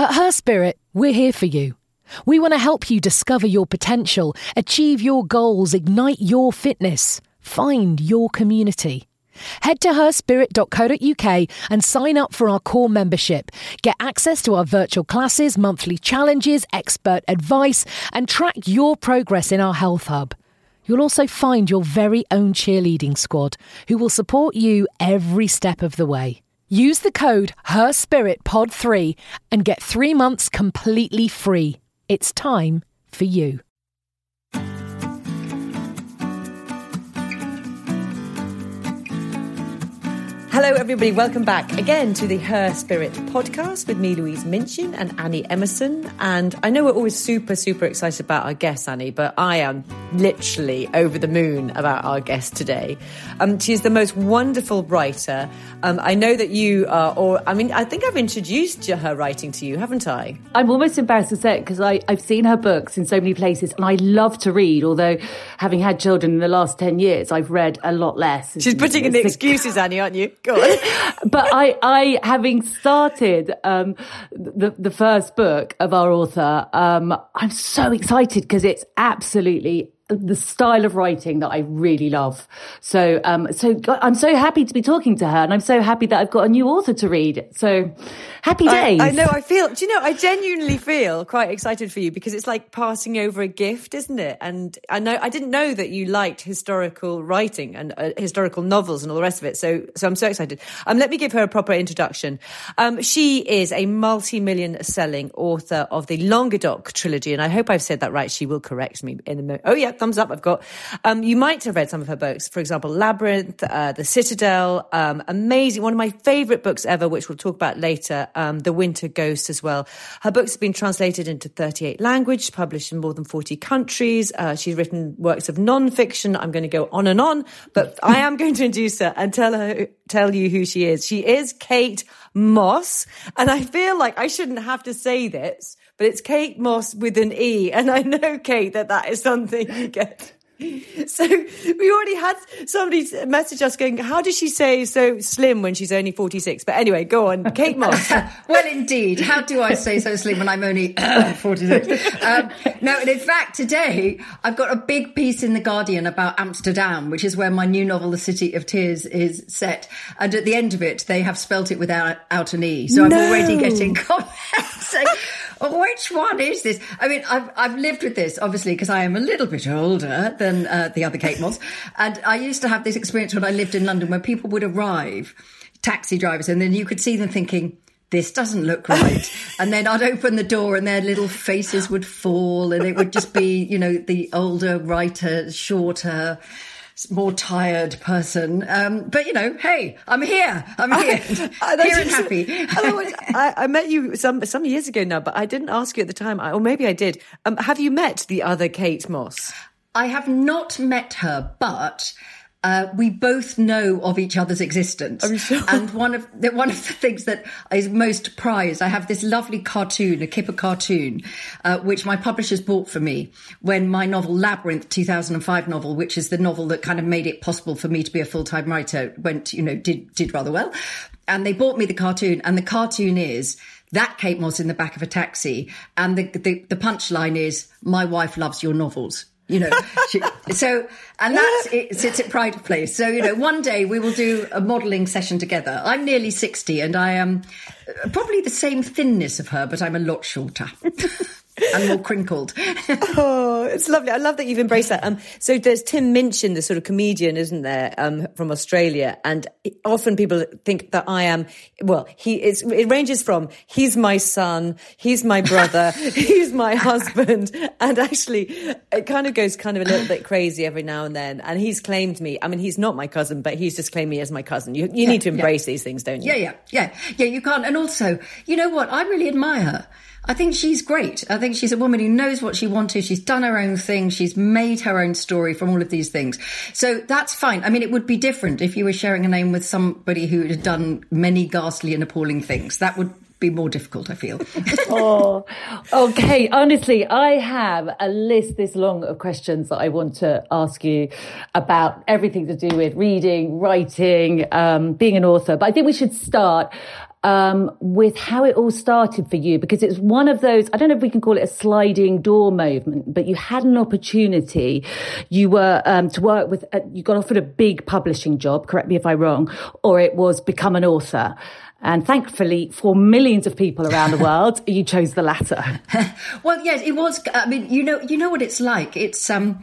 At Her Spirit, we're here for you. We want to help you discover your potential, achieve your goals, ignite your fitness, find your community. Head to herspirit.co.uk and sign up for our core membership. Get access to our virtual classes, monthly challenges, expert advice, and track your progress in our health hub. You'll also find your very own cheerleading squad who will support you every step of the way. Use the code HerSpiritPod3 and get three months completely free. It's time for you. Hello, everybody. Welcome back again to the Her Spirit podcast with me, Louise Minchin, and Annie Emerson. And I know we're always super, super excited about our guest, Annie, but I am literally over the moon about our guest today. Um, she's the most wonderful writer. Um, I know that you are, or I mean, I think I've introduced her writing to you, haven't I? I'm almost embarrassed to say it because I've seen her books in so many places and I love to read, although having had children in the last 10 years, I've read a lot less. She's putting in the excuses, Annie, aren't you? Go on. but I, I, having started um, the, the first book of our author, um, I'm so excited because it's absolutely the style of writing that I really love. So, um, so I'm so happy to be talking to her and I'm so happy that I've got a new author to read. So happy days. I, I know. I feel, do you know, I genuinely feel quite excited for you because it's like passing over a gift, isn't it? And I know, I didn't know that you liked historical writing and uh, historical novels and all the rest of it. So, so I'm so excited. Um, let me give her a proper introduction. Um, she is a multi-million selling author of the Languedoc trilogy. And I hope I've said that right. She will correct me in a moment. Oh yeah thumbs up. I've got. Um, you might have read some of her books, for example, Labyrinth, uh, The Citadel, um, amazing. One of my favourite books ever, which we'll talk about later, um, The Winter Ghost as well. Her books have been translated into 38 languages, published in more than 40 countries. Uh, she's written works of non-fiction. I'm going to go on and on, but I am going to introduce her and tell her, tell you who she is. She is Kate Mosse, and I feel like I shouldn't have to say this but it's Kate Mosse with an E. And I know, Kate, that that is something you get So we already had somebody message us going, how does she say so slim when she's only 46? But anyway, go on. Kate Mosse. well, indeed. How do I say so slim when I'm only 46? Um, no, and in fact, today I've got a big piece in The Guardian about Amsterdam, which is where my new novel, The City of Tears, is set. And at the end of it, they have spelt it without out an E. So no. I'm already getting comments saying, which one is this? I mean, I've, I've lived with this, obviously, because I am a little bit older than than uh, the other Kate Moss. And I used to have this experience when I lived in London where people would arrive, taxi drivers, and then you could see them thinking, this doesn't look right. and then I'd open the door and their little faces would fall and it would just be, you know, the older writer, shorter, more tired person. Um, but you know, hey, I'm here. I'm here. I, I, here and happy. I, I, met you some some years ago now, but I didn't ask you at the time, or maybe I did. Um, have you met the other Kate Moss? I have not met her, but uh, we both know of each other's existence. Sure? And one of the, one of the things that is most prized, I have this lovely cartoon, a Kipper cartoon, uh, which my publishers bought for me when my novel Labyrinth, 2005 novel, which is the novel that kind of made it possible for me to be a full time writer, went, you know, did did rather well. And they bought me the cartoon, and the cartoon is that Kate Moss in the back of a taxi, and the the, the punchline is, "My wife loves your novels." You know. She, so, and that's it sits at Pride Place. So, you know, one day we will do a modelling session together. I'm nearly 60 and I am uh, probably the same thinness of her, but I'm a lot shorter. and more crinkled. oh, it's lovely. I love that you've embraced that. Um, so there's Tim Minchin, the sort of comedian, isn't there, um, from Australia? And often people think that I am, well, he is, it ranges from he's my son, he's my brother, he's my husband. And actually, it kind of goes kind of a little bit crazy every now and then. And he's claimed me. I mean, he's not my cousin, but he's just claimed me as my cousin. You, you yeah, need to embrace yeah. these things, don't you? Yeah, yeah, yeah. Yeah, you can't. And also, you know what? I really admire her. I think she's great. I think she's a woman who knows what she wanted. She's done her own thing. She's made her own story from all of these things. So that's fine. I mean, it would be different if you were sharing a name with somebody who had done many ghastly and appalling things. That would be more difficult, I feel. oh, okay. Honestly, I have a list this long of questions that I want to ask you about everything to do with reading, writing, um, being an author. But I think we should start um, with how it all started for you because it's one of those, I don't know if we can call it a sliding door movement, but you had an opportunity. You were um, to work with, uh, you got offered a big publishing job, correct me if I'm wrong, or it was become an author. And thankfully, for millions of people around the world, you chose the latter. well, yes, it was. I mean, you know, you know what it's like. It's um,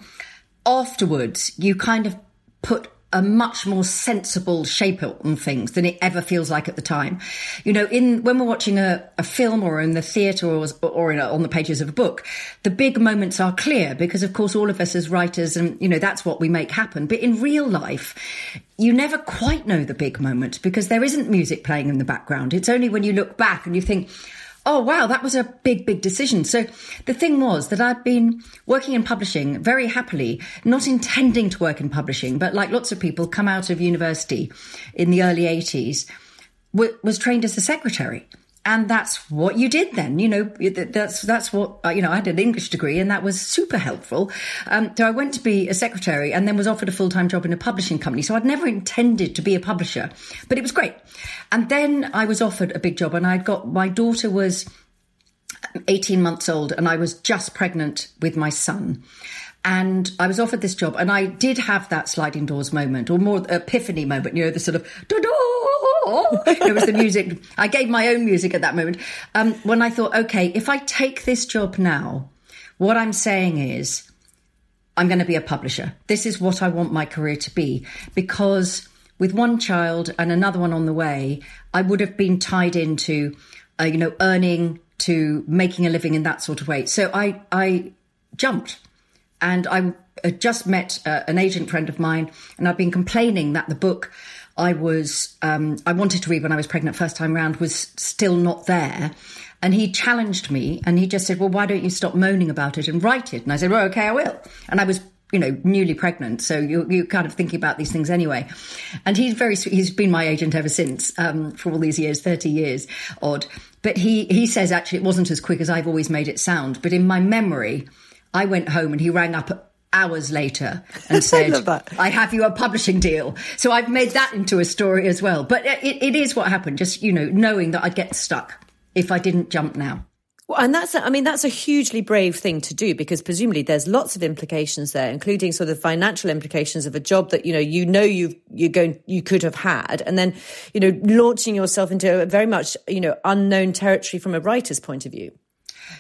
afterwards you kind of put a much more sensible shape on things than it ever feels like at the time. You know, in when we're watching a, a film or in the theatre or, or a, on the pages of a book, the big moments are clear because, of course, all of us as writers and you know that's what we make happen. But in real life, you never quite know the big moment because there isn't music playing in the background. It's only when you look back and you think, oh, wow, that was a big, big decision. So the thing was that I'd been working in publishing very happily, not intending to work in publishing, but like lots of people come out of university in the early 80s, was trained as a secretary and that's what you did then. You know, that's that's what uh, you know. I had an English degree, and that was super helpful. Um, so I went to be a secretary, and then was offered a full time job in a publishing company. So I'd never intended to be a publisher, but it was great. And then I was offered a big job, and I'd got my daughter was 18 months old, and I was just pregnant with my son and I was offered this job, and I did have that sliding doors moment, or more epiphany moment. You know, the sort of da da. it was the music. I gave my own music at that moment um, when I thought, okay, if I take this job now, what I'm saying is, I'm going to be a publisher. This is what I want my career to be because with one child and another one on the way, I would have been tied into, uh, you know, earning to making a living in that sort of way. So I I jumped and I had just met uh, an agent friend of mine, and I've been complaining that the book I was um, I wanted to read when I was pregnant first time round was still not there. And he challenged me, and he just said, "Well, why don't you stop moaning about it and write it?" And I said, "Well, okay, I will." And I was you know, newly pregnant. So you, you're kind of thinking about these things anyway. And he's very sweet. He's been my agent ever since, um, for all these years, 30 years odd. But he, he says actually it wasn't as quick as I've always made it sound. But in my memory, I went home and he rang up hours later and said, I, I, have you a publishing deal. So I've made that into a story as well. But it, it is what happened, just, you know, knowing that I'd get stuck if I didn't jump now. Well, and that's, a, I mean, that's a hugely brave thing to do because presumably there's lots of implications there, including sort of financial implications of a job that, you know, you know, you've, you're going, you could have had. And then, you know, launching yourself into a very much, you know, unknown territory from a writer's point of view.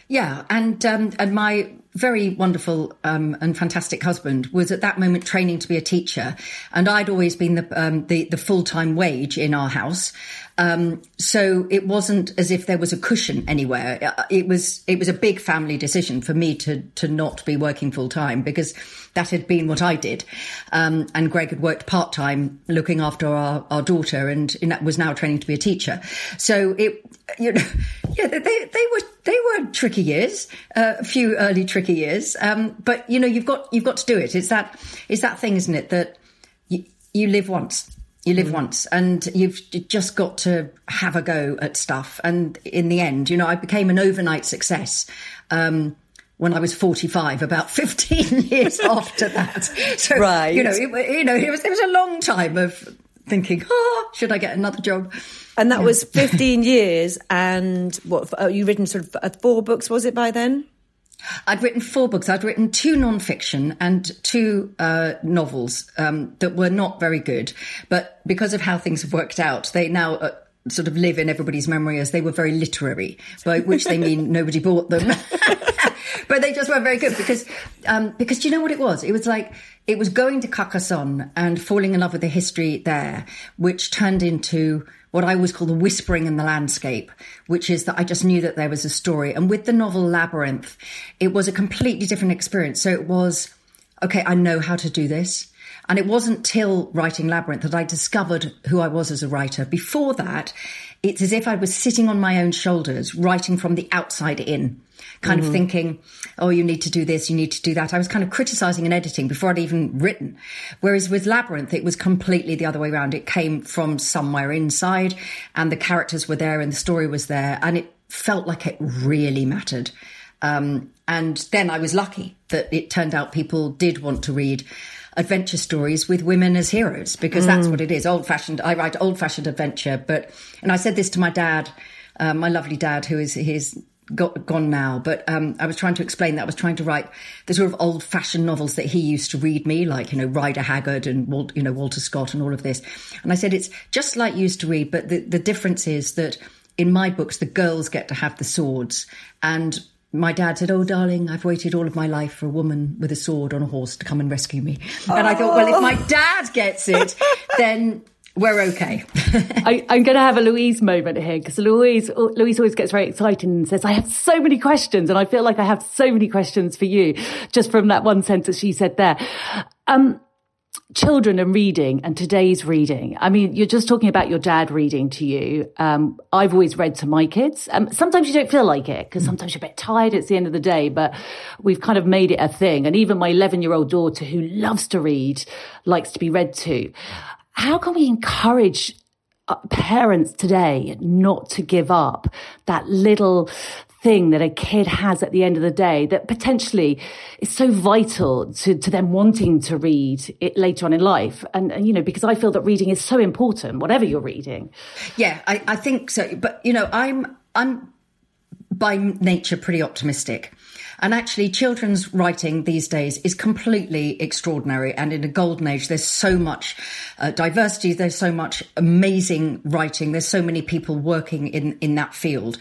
Yeah, and um, and my very wonderful um, and fantastic husband was at that moment training to be a teacher, and I'd always been the um, the, the full time wage in our house, um, so it wasn't as if there was a cushion anywhere. It was it was a big family decision for me to to not be working full time because that had been what I did. Um, and Greg had worked part time looking after our, our daughter and was now training to be a teacher. So it, you know, yeah, they, they were, they were tricky years, uh, a few early tricky years. Um, but you know, you've got, you've got to do it. It's that, it's that thing, isn't it? That you, you live once. You live mm. once and you've just got to have a go at stuff. And in the end, you know, I became an overnight success. Um, when I was 45, about 15 years after that. So, right. you know, it, you know, it was, it was a long time of thinking, oh, should I get another job? And that yeah. was 15 years. And what, oh, you written sort of uh, four books, was it by then? I'd written four books. I'd written two non-fiction and two uh, novels um, that were not very good, but because of how things have worked out, they now uh, sort of live in everybody's memory as they were very literary, by which they mean nobody bought them. but they just weren't very good because um, because do you know what it was? It was like it was going to Carcassonne and falling in love with the history there, which turned into what I always call the whispering in the landscape, which is that I just knew that there was a story. And with the novel Labyrinth, it was a completely different experience. So it was, okay, I know how to do this. And it wasn't till writing Labyrinth that I discovered who I was as a writer. Before that, it's as if I was sitting on my own shoulders, writing from the outside in kind mm-hmm. of thinking, oh, you need to do this, you need to do that. I was kind of criticizing and editing before I'd even written. Whereas with Labyrinth, it was completely the other way around. It came from somewhere inside and the characters were there and the story was there and it felt like it really mattered. Um, and then I was lucky that it turned out people did want to read adventure stories with women as heroes because mm. that's what it is. Old fashioned. I write old fashioned adventure, but and I said this to my dad, uh, my lovely dad, who is his got, gone now, but um, I was trying to explain that I was trying to write the sort of old fashioned novels that he used to read me, like, you know, Rider Haggard and, Walt, you know, Walter Scott and all of this. And I said, it's just like you used to read, but the, the difference is that in my books, the girls get to have the swords. And my dad said, Oh, darling, I've waited all of my life for a woman with a sword on a horse to come and rescue me. And I thought, well, if my dad gets it, then we're okay. I, am going to have a Louise moment here because Louise, Louise always gets very excited and says, I have so many questions. And I feel like I have so many questions for you just from that one sentence she said there. Um, children and reading and today's reading. I mean, you're just talking about your dad reading to you. Um, I've always read to my kids. Um, sometimes you don't feel like it because sometimes you're a bit tired. It's the end of the day, but we've kind of made it a thing. And even my 11 year old daughter who loves to read likes to be read to how can we encourage uh, parents today not to give up that little thing that a kid has at the end of the day that potentially is so vital to, to them wanting to read it later on in life. And, and, you know, because I feel that reading is so important, whatever you're reading. Yeah, I, I think so. But, you know, I'm, I'm by nature pretty optimistic. And actually, children's writing these days is completely extraordinary. And in a golden age, there's so much uh, diversity. There's so much amazing writing. There's so many people working in, in that field.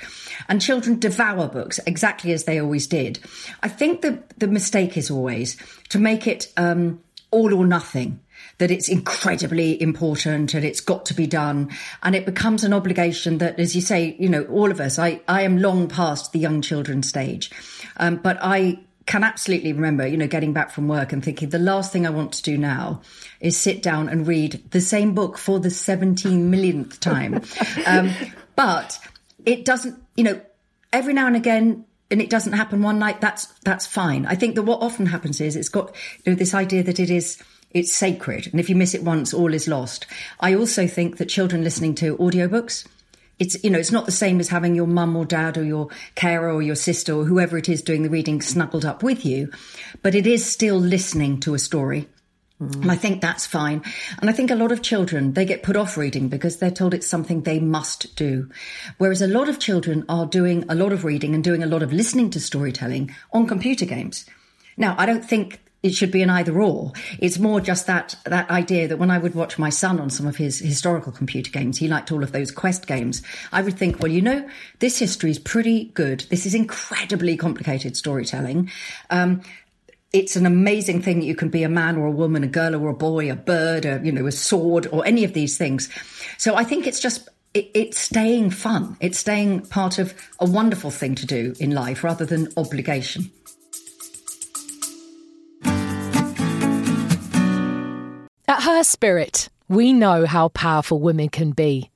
And children devour books exactly as they always did. I think the, the mistake is always to make it um, all or nothing that it's incredibly important and it's got to be done. And it becomes an obligation that, as you say, you know, all of us, I, I am long past the young children stage. Um, but I can absolutely remember, you know, getting back from work and thinking the last thing I want to do now is sit down and read the same book for the 17 millionth time. um, but it doesn't, you know, every now and again, and it doesn't happen one night, that's, that's fine. I think that what often happens is it's got, you know, this idea that it is, it's sacred. And if you miss it once, all is lost. I also think that children listening to audiobooks, it's you know it's not the same as having your mum or dad or your carer or your sister or whoever it is doing the reading snuggled up with you but it is still listening to a story mm. and i think that's fine and i think a lot of children they get put off reading because they're told it's something they must do whereas a lot of children are doing a lot of reading and doing a lot of listening to storytelling on computer games now i don't think it should be an either or. It's more just that that idea that when I would watch my son on some of his historical computer games, he liked all of those quest games. I would think, well, you know, this history is pretty good. This is incredibly complicated storytelling. Um, it's an amazing thing that you can be a man or a woman, a girl or a boy, a bird, a, you know, a sword or any of these things. So I think it's just it's staying fun. It's staying part of a wonderful thing to do in life rather than obligation. At Her Spirit, we know how powerful women can be.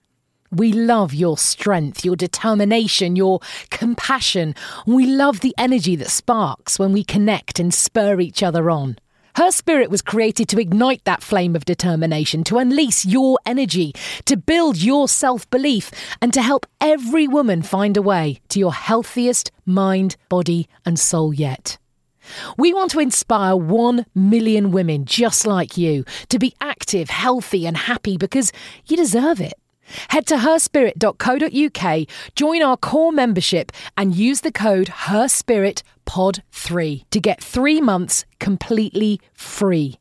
We love your strength, your determination, your compassion. We love the energy that sparks when we connect and spur each other on. Her Spirit was created to ignite that flame of determination, to unleash your energy, to build your self belief, and to help every woman find a way to your healthiest mind, body, and soul yet. We want to inspire 1 million women just like you to be active, healthy, and happy because you deserve it. Head to herspirit.co.uk, join our core membership, and use the code HerSpiritPod3 to get three months completely free.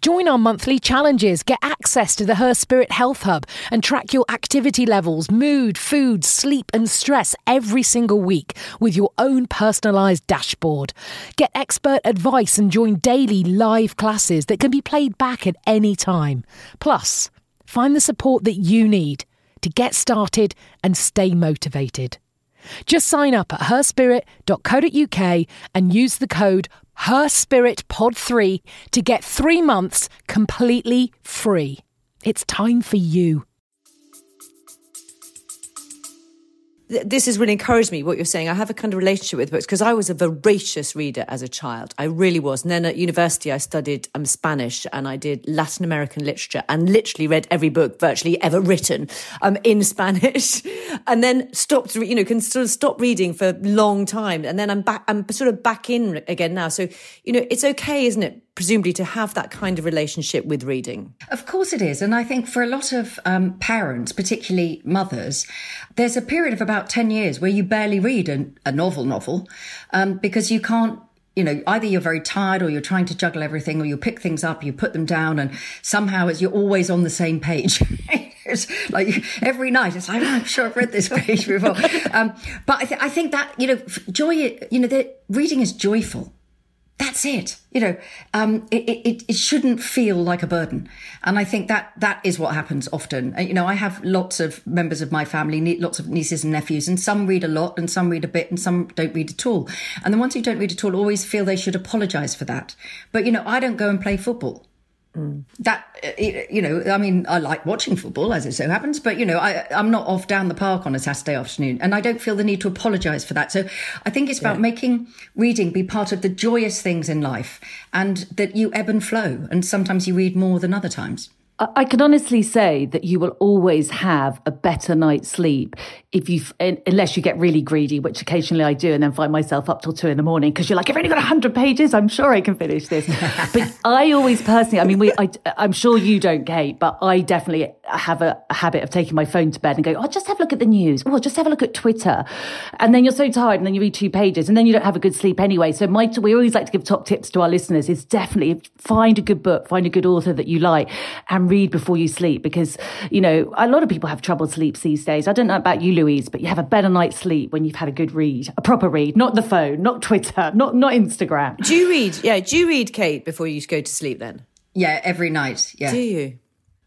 Join our monthly challenges, get access to the Her Spirit Health Hub, and track your activity levels, mood, food, sleep, and stress every single week with your own personalised dashboard. Get expert advice and join daily live classes that can be played back at any time. Plus, find the support that you need to get started and stay motivated. Just sign up at herspirit.co.uk and use the code HerspiritPod3 to get three months completely free. It's time for you. This has really encouraged me what you're saying. I have a kind of relationship with books because i was a voracious reader as a child. I really was. And then at university i studied um, spanish and i did latin american literature and literally read every book virtually ever written um, in spanish. And then stopped you know can sort of stop reading for a long time. And then i'm back i'm sort of back in again now. So you know it's okay isn't it presumably to have that kind of relationship with reading. Of course it is. And I think for a lot of um, parents, particularly mothers, there's a period of about 10 years where you barely read a, a novel novel um, because you can't you know, either you're very tired or you're trying to juggle everything or you pick things up, you put them down and somehow as you're always on the same page. like every night it's like, oh, I'm sure I've read this page before. Um, but I, th- I think that, you know, joy, you know, reading is joyful that's it. You know, um, it, it, it shouldn't feel like a burden. And I think that that is what happens often. You know, I have lots of members of my family, lots of nieces and nephews, and some read a lot and some read a bit and some don't read at all. And the ones who don't read at all always feel they should apologize for that. But, you know, I don't go and play football. Mm. That uh, you know, I mean, I like watching football as it so happens, but you know, I, I'm not off down the park on a Saturday afternoon, and I don't feel the need to apologise for that. So I think it's about yeah. making reading be part of the joyous things in life, and that you ebb and flow, and sometimes you read more than other times. I can honestly say that you will always have a better night's sleep if you, unless you get really greedy, which occasionally I do, and then find myself up till two in the morning because you're like, I've only got hundred pages. I'm sure I can finish this. but I always personally, I mean, we, I, am sure you don't, Kate, but I definitely have a, a, habit of taking my phone to bed and go, oh, just have a look at the news. Oh, just have a look at Twitter. And then you're so tired and then you read two pages and then you don't have a good sleep anyway. So my, we always like to give top tips to our listeners is definitely find a good book, find a good author that you like and read before you sleep because, you know, a lot of people have trouble sleeps these days. I don't know about you, Louise, but you have a better night's sleep when you've had a good read, a proper read, not the phone, not Twitter, not not Instagram. Do you read? Yeah, do you read, Kate, before you go to sleep? Then. Yeah, every night. Yeah. Do you?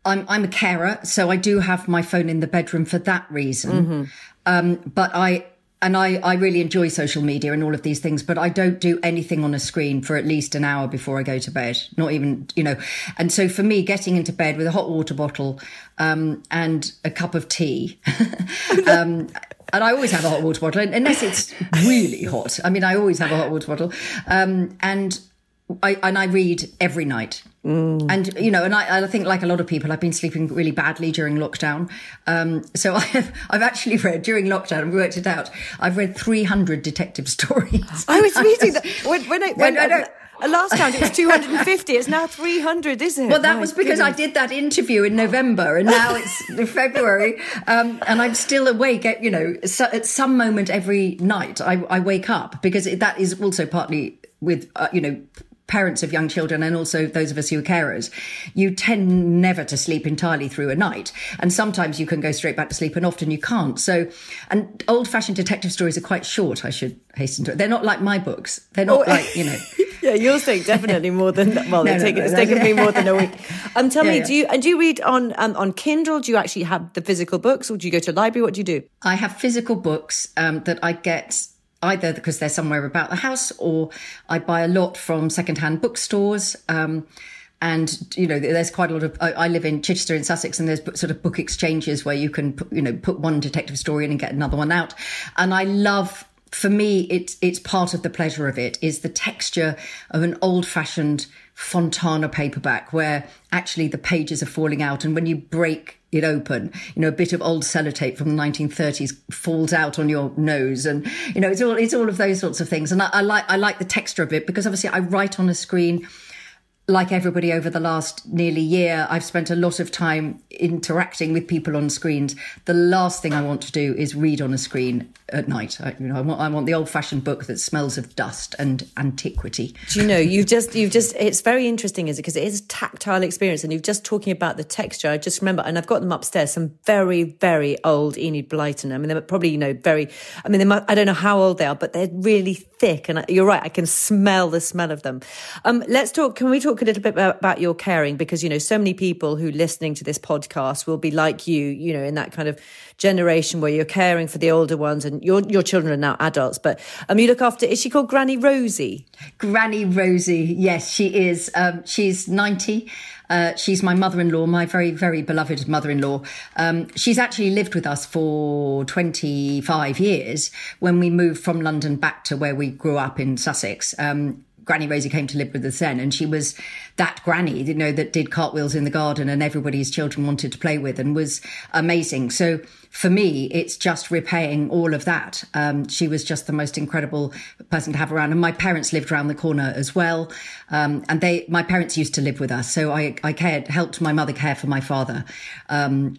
I'm I'm a carer, so I do have my phone in the bedroom for that reason. Mm-hmm. Um, but I and I, I really enjoy social media and all of these things, but I don't do anything on a screen for at least an hour before I go to bed. Not even, you know. And so for me, getting into bed with a hot water bottle um, and a cup of tea. um, and I always have a hot water bottle, unless it's really hot. I mean, I always have a hot water bottle. Um, and I, and I read every night. Mm. And, you know, and I, I, think like a lot of people, I've been sleeping really badly during lockdown. Um, so I have, I've actually read during lockdown, we worked it out, I've read 300 detective stories. I was reading that when, when I, when, when I, I, last count it was 250. It's now 300, is it? Well, that My was because goodness. I did that interview in November and now it's February. Um, and I'm still awake at, you know, so at some moment every night I, I wake up because that is also partly with, uh, you know, parents of young children and also those of us who are carers, you tend never to sleep entirely through a night. And sometimes you can go straight back to sleep and often you can't. So, and old fashioned detective stories are quite short, I should hasten to it. They're not like my books. They're not oh, like, you know. yeah, yours take definitely more than, well, no, no, taken, no, it's taken me more than a week. Um, tell yeah, me, yeah. do you, and do you read on, um, on Kindle? Do you actually have the physical books or do you go to a library? What do you do? I have physical books, um, that I get either because they're somewhere about the house or I buy a lot from secondhand bookstores. Um, and you know, there's quite a lot of. I, live in Chichester in Sussex, and there's sort of book exchanges where you can, put, you know, put one detective story in and get another one out. And I love. For me, it's it's part of the pleasure of it is the texture of an old fashioned Fontana paperback where actually the pages are falling out, and when you break it open. You know, a bit of old sellotape from the 1930s falls out on your nose, and you know, it's all it's all of those sorts of things. And I, I like I like the texture of it because obviously I write on a screen like everybody over the last nearly year, I've spent a lot of time interacting with people on screens. The last thing I want to do is read on a screen at night. I, you know, I want, I want the old-fashioned book that smells of dust and antiquity. Do you know? You've just, you've just. It's very interesting, is it? Because it is a tactile experience, and you've just talking about the texture. I just remember, and I've got them upstairs. Some very, very old Enid Blyton. I mean, they're probably, you know, very. I mean, they might, I don't know how old they are, but they're really thick, and you're right. I can smell the smell of them. Um, let's talk. Can we talk a little bit about, about your caring? Because you know, so many people who listening to this podcast will be like you. You know, in that kind of generation where you're caring for the older ones and your your children are now adults but um you look after is she called granny rosie granny rosie yes she is um she's 90 uh, she's my mother-in-law, my very, very beloved mother-in-law. Um, she's actually lived with us for 25 years when we moved from London back to where we grew up in Sussex. Um, Granny Rosie came to live with us then, and she was that granny, you know, that did cartwheels in the garden and everybody's children wanted to play with and was amazing. So for me, it's just repaying all of that. Um, she was just the most incredible person to have around. And my parents lived around the corner as well. Um, and they, my parents used to live with us. So I, I cared, helped my mother care for my father. Um,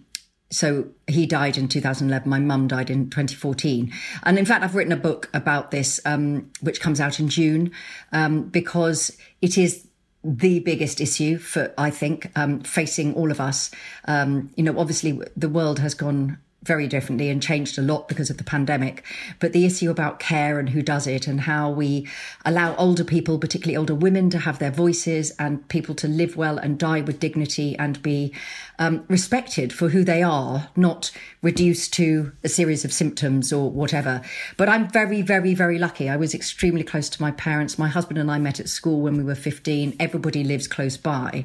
so he died in 2011. My mum died in 2014. And in fact, I've written a book about this, um, which comes out in June, um, because it is the biggest issue for, I think, um, facing all of us. Um, you know, obviously the world has gone very differently and changed a lot because of the pandemic. But the issue about care and who does it and how we allow older people, particularly older women, to have their voices and people to live well and die with dignity and be um, respected for who they are, not reduced to a series of symptoms or whatever. But I'm very, very, very lucky. I was extremely close to my parents. My husband and I met at school when we were 15. Everybody lives close by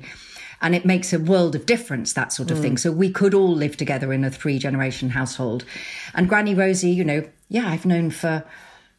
and it makes a world of difference that sort of mm. thing. So we could all live together in a three generation household. And granny rosie you know yeah i've known for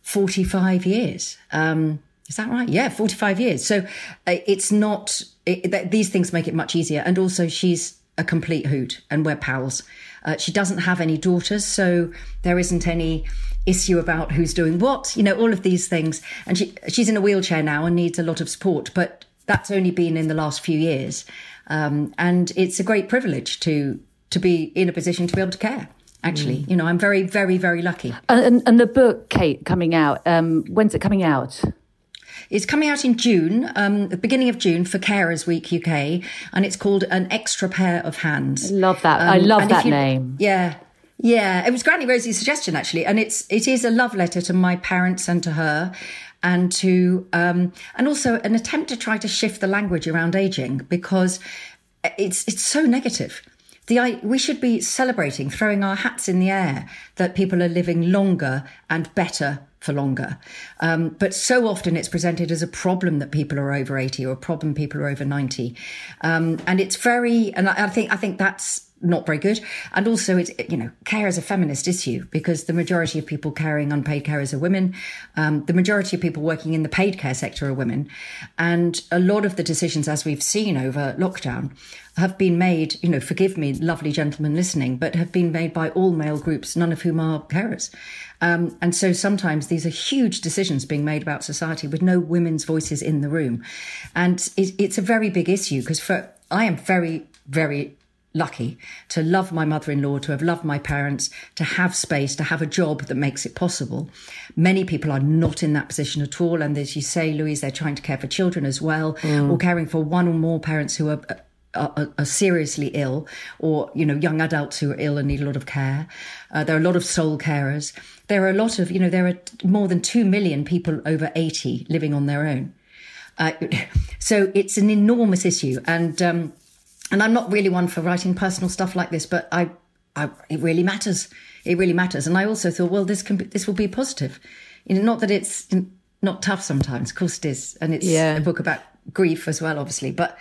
45 years. Um, is that right? Yeah 45 years. So uh, it's not it, these things make it much easier. And also she's a complete hoot and we're pals. Uh, she doesn't have any daughters so there isn't any issue about who's doing what you know all of these things. And she she's in a wheelchair now and needs a lot of support but that's only been in the last few years um, and it's a great privilege to to be in a position to be able to care. Actually, mm. you know, I'm very, very, very lucky. And, and the book, Kate, coming out. Um, when's it coming out? It's coming out in June, um, the beginning of June for Carers Week UK, and it's called An Extra Pair of Hands. I love that. I um, love that you, name. Yeah, yeah. It was Granny Rosie's suggestion actually, and it's it is a love letter to my parents and to her, and to um, and also an attempt to try to shift the language around aging because it's it's so negative. The, we should be celebrating, throwing our hats in the air that people are living longer and better for longer. Um, but so often it's presented as a problem that people are over 80 or a problem people are over 90. Um, and it's very, and I, I think, I think that's not very good. And also, it's, you know, care is a feminist issue because the majority of people carrying unpaid carers are women. Um, the majority of people working in the paid care sector are women. And a lot of the decisions, as we've seen over lockdown, have been made, you know, forgive me, lovely gentlemen listening, but have been made by all male groups, none of whom are carers. Um, and so sometimes these are huge decisions being made about society with no women's voices in the room. And it, it's a very big issue because for, I am very, very lucky to love my mother in law, to have loved my parents, to have space, to have a job that makes it possible. Many people are not in that position at all. And as you say, Louise, they're trying to care for children as well, mm. or caring for one or more parents who are. Are, are, seriously ill, or you know, young adults who are ill and need a lot of care. Uh, there are a lot of sole carers. There are a lot of, you know, there are more than two million people over eighty living on their own. Uh, so it's an enormous issue, and um, and I'm not really one for writing personal stuff like this, but I, I it really matters. It really matters. And I also thought, well, this can be, this will be positive. You know, not that it's not tough sometimes. Of course it is, and it's yeah. a book about grief as well, obviously. But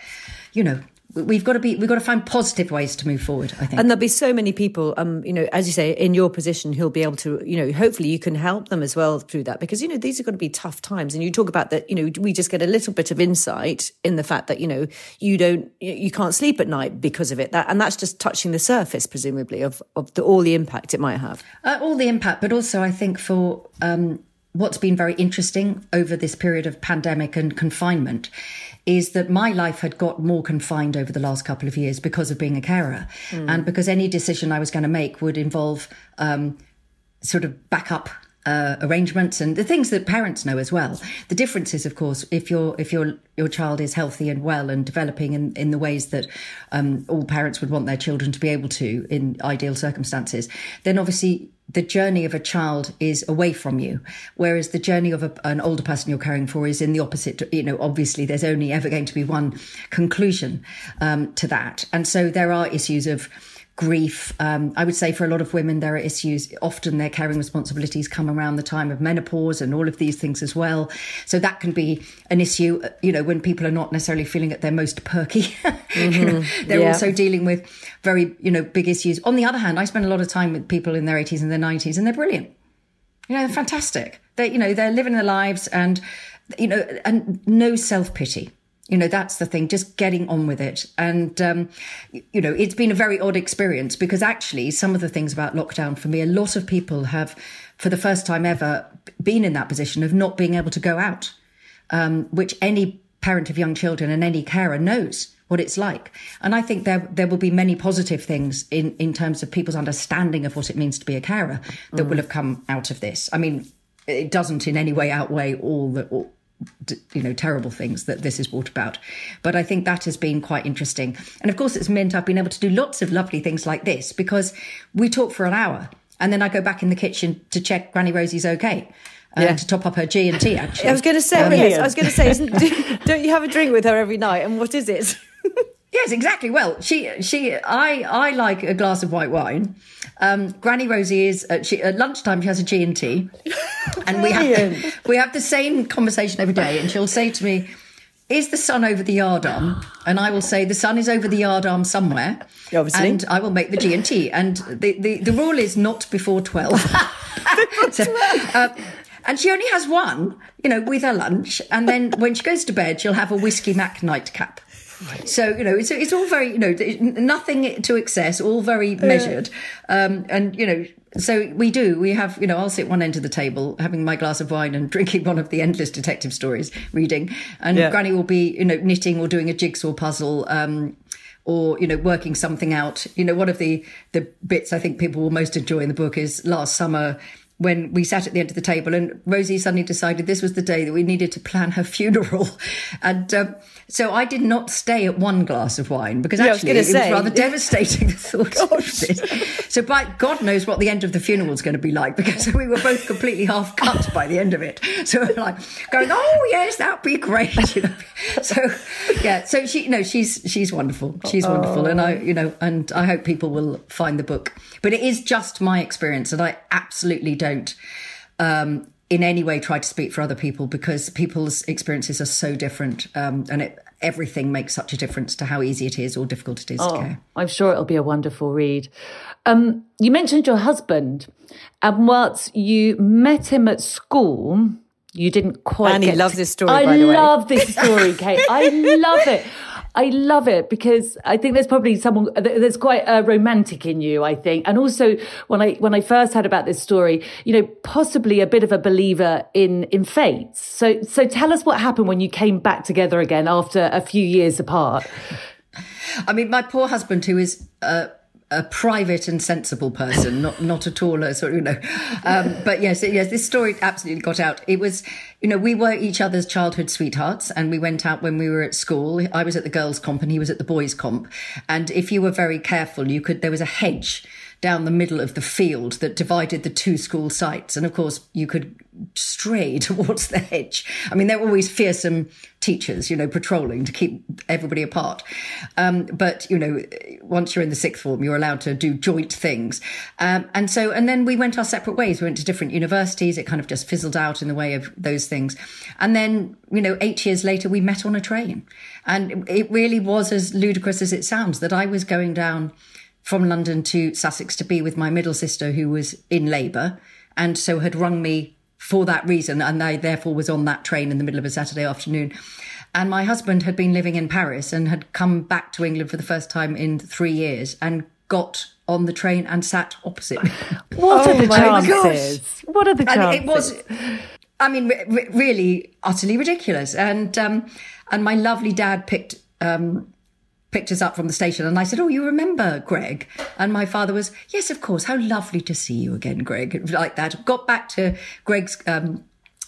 you know, we've got to be we've got to find positive ways to move forward i think. And there'll be so many people um you know as you say in your position who'll be able to you know hopefully you can help them as well through that. Because you know these are going to be tough times. And you talk about that you know we just get a little bit of insight in the fact that you know you don't you can't sleep at night because of it. That and that's just touching the surface presumably of of the, all the impact it might have. Uh, all the impact but also i think for um what's been very interesting over this period of pandemic and confinement is that my life had got more confined over the last couple of years because of being a carer mm. and because any decision I was going to make would involve um, sort of backup uh, arrangements and the things that parents know as well. The difference is, of course, if your if your your child is healthy and well and developing in, in the ways that um, all parents would want their children to be able to in ideal circumstances, then obviously the journey of a child is away from you, whereas the journey of a, an older person you're caring for is in the opposite. You know, obviously, there's only ever going to be one conclusion um, to that, and so there are issues of grief. Um, I would say for a lot of women, there are issues. Often their caring responsibilities come around the time of menopause and all of these things as well. So that can be an issue, uh, you know, when people are not necessarily feeling at their most perky. Mm-hmm. you know, they're yeah. also dealing with very, you know, big issues. On the other hand, I spend a lot of time with people in their 80s and their 90s and they're brilliant. You know, they're fantastic. They, you know, they're living their lives and you know, and no self pity. You know, that's the thing, just getting on with it. And, um, you know, it's been a very odd experience because actually, some of the things about lockdown for me, a lot of people have, for the first time ever, been in that position of not being able to go out, um, which any parent of young children and any carer knows what it's like. And I think there there will be many positive things in in terms of people's understanding of what it means to be a carer that mm. will have come out of this. I mean, it doesn't in any way outweigh all the all, you know terrible things that this has brought about but i think that has been quite interesting and of course it's meant i've been able to do lots of lovely things like this because we talk for an hour and then i go back in the kitchen to check granny rosie's okay uh, yeah. to top up her G and T. Actually, I was going to say, um, yes, I was going to say, don't you have a drink with her every night? And what is it? Yes, exactly. Well, she, she, I, I like a glass of white wine. Um, Granny Rosie is uh, she, at lunchtime. She has a G and T, and we have we have the same conversation every day. And she'll say to me, "Is the sun over the yard arm?" And I will say, "The sun is over the yard arm somewhere." Obviously, and I will make the G and T. And the, the the rule is not before twelve. so, uh, and she only has one, you know, with her lunch. And then when she goes to bed, she'll have a whiskey mac nightcap. So you know, it's it's all very you know nothing to excess, all very measured, um, and you know. So we do. We have, you know, I'll sit one end of the table, having my glass of wine and drinking one of the endless detective stories, reading, and yeah. Granny will be, you know, knitting or doing a jigsaw puzzle, um, or you know working something out you know one of the the bits i think people will most enjoy in the book is last summer when we sat at the end of the table and Rosie suddenly decided this was the day that we needed to plan her funeral. And um, so I did not stay at one glass of wine because yeah, actually was it say. was rather devastating the thought of this. So by God knows what the end of the funeral is going to be like because we were both completely half cut by the end of it. So we're like going, oh yes, that'd be great. You know? So yeah, so she, know, she's she's wonderful. She's oh. wonderful, and I, you know, and I hope people will find the book. But it is just my experience, and I absolutely don't. Um, in any way try to speak for other people because people's experiences are so different um, and it, everything makes such a difference to how easy it is or difficult it is oh, to care. I'm sure it'll be a wonderful read. Um, you mentioned your husband, and whilst you met him at school, you didn't quite. And he loves this story. I love this story, Kate. I love it. I love it because I think there's probably someone there's quite a romantic in you, I think. And also when I when I first heard about this story, you know, possibly a bit of a believer in in fate. So so tell us what happened when you came back together again after a few years apart. I mean, my poor husband, who is uh, a private and sensible person, not not at all a sort of you know. Um, but yes, yes, this story absolutely got out. It was, you know, we were each other's childhood sweethearts, and we went out when we were at school. I was at the girls' comp, and he was at the boys' comp. And if you were very careful, you could. There was a hedge down the middle of the field that divided the two school sites. And of course, you could stray towards the hedge. I mean, there were always fearsome teachers, you know, patrolling to keep everybody apart. Um, but, you know, once you're in the sixth form, you're allowed to do joint things. Um, and so, and then we went our separate ways. We went to different universities. It kind of just fizzled out in the way of those things. And then, you know, eight years later, we met on a train. And it really was as ludicrous as it sounds that I was going down from London to Sussex to be with my middle sister who was in labour and so had rung me for that reason and I therefore was on that train in the middle of a Saturday afternoon. And my husband had been living in Paris and had come back to England for the first time in three years and got on the train and sat opposite me. What oh are the chances? What are the chances? And it was, I mean, r- really utterly ridiculous. And um, and my lovely dad picked um, picked us up from the station and I said, Oh, you remember Greg? And my father was, Yes, of course. How lovely to see you again, Greg. Like that. Got back to Greg's um,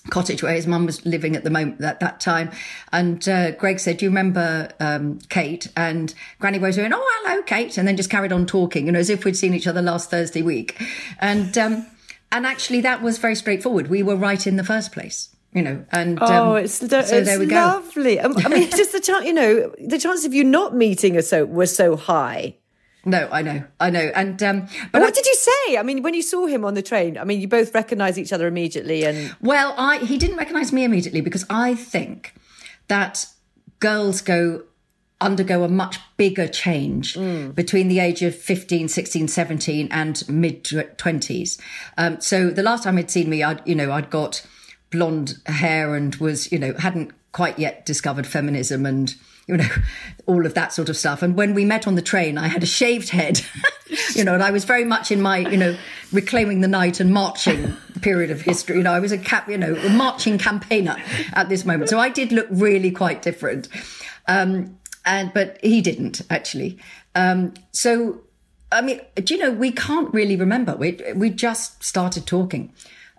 cottage where his mum was living at the moment at that time. And uh, Greg said, Do you remember um, Kate? And Granny Rose went, Oh, hello, Kate. And then just carried on talking, you know, as if we'd seen each other last Thursday week. And, um, and actually, that was very straightforward. We were right in the first place you know, and oh, um, it's, so it's there we go. lovely. Um, I mean, just the chance, you know, the chance of you not meeting us so was so high. No, I know, I know, and um, but what I, did you say? I mean, when you saw him on the train, I mean, you both recognised each other immediately, and well, I he didn't recognise me immediately because I think that girls go undergo a much bigger change mm. between the age of 15 16 17 and mid 20s um, so the last time he'd seen me i'd you know i'd got blonde hair and was, you know, hadn't quite yet discovered feminism and you know, all of that sort of stuff. And when we met on the train, I had a shaved head, you know, and I was very much in my, you know, reclaiming the night and marching period of history. You know, I was a cap, you know, a marching campaigner at this moment. So I did look really quite different. Um, and, but he didn't actually. Um, so, I mean, do you know, we can't really remember. We, we just started talking.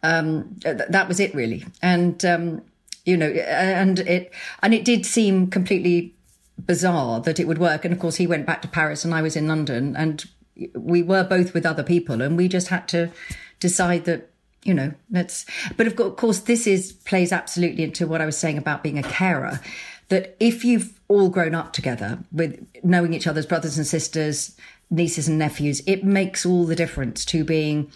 Um, th- that was it really. And, um, you know, and it and it did seem completely bizarre that it would work. And of course, he went back to Paris, and I was in London, and we were both with other people, and we just had to decide that you know let's. But of course, this is plays absolutely into what I was saying about being a carer. That if you've all grown up together with knowing each other's brothers and sisters, nieces and nephews, it makes all the difference to being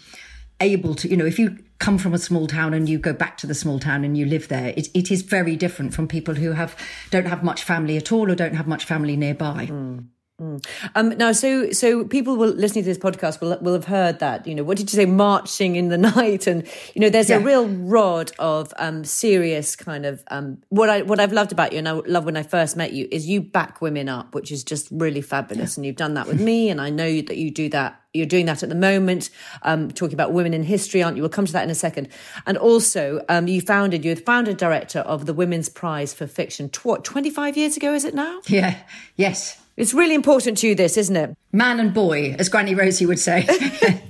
able to, you know, if you come from a small town and you go back to the small town and you live there, it, it is very different from people who have don't have much family at all or don't have much family nearby. Mm. Mm. Um, now, so so people will listening to this podcast will will have heard that you know what did you say marching in the night? And you know there's yeah. a real rod of um, serious kind of um, what I what I've loved about you and I love when I first met you is you back women up which is just really fabulous. Yeah. and you've done that with me and I know that you do that you're doing that at the moment. Um, talking about women in history aren't you? We'll come to that in a second. And also um, you founded you're the founder director of the Women's Prize for Fiction what 25 years ago is it now? Yeah. Yes it's really important to you, this, isn't it? Man and boy, as Granny Rosie would say.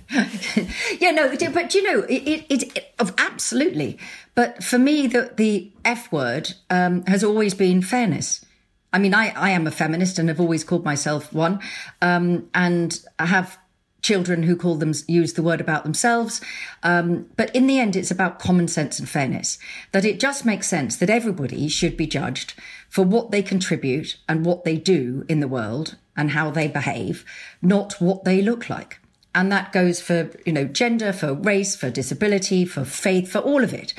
yeah, no, but you know, it, it, it, absolutely. But for me, the, the F word um, has always been fairness. I mean, I, I am a feminist and have always called myself one. Um, and I have children who call them use the word about themselves. Um, but in the end it's about common sense and fairness that it just makes sense that everybody should be judged for what they contribute and what they do in the world and how they behave not what they look like. And that goes for you know gender for race for disability for faith for all of it.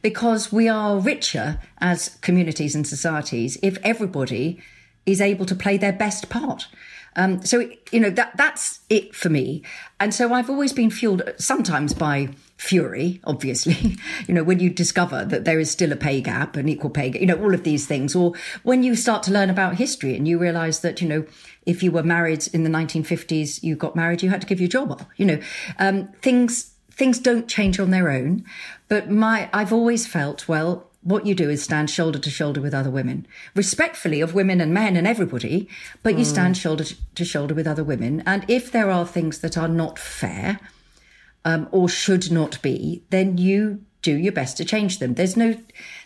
Because we are richer as communities and societies if everybody is able to play their best part um, so you know that that's it for me, and so I've always been fueled sometimes by fury. Obviously, you know when you discover that there is still a pay gap, an equal pay gap, you know all of these things, or when you start to learn about history and you realise that you know if you were married in the 1950s, you got married, you had to give your job up. You know um, things things don't change on their own, but my I've always felt well what you do is stand shoulder to shoulder with other women, respectfully of women and men and everybody, but mm. you stand shoulder to shoulder with other women. And if there are things that are not fair um, or should not be, then you do your best to change them. There's no,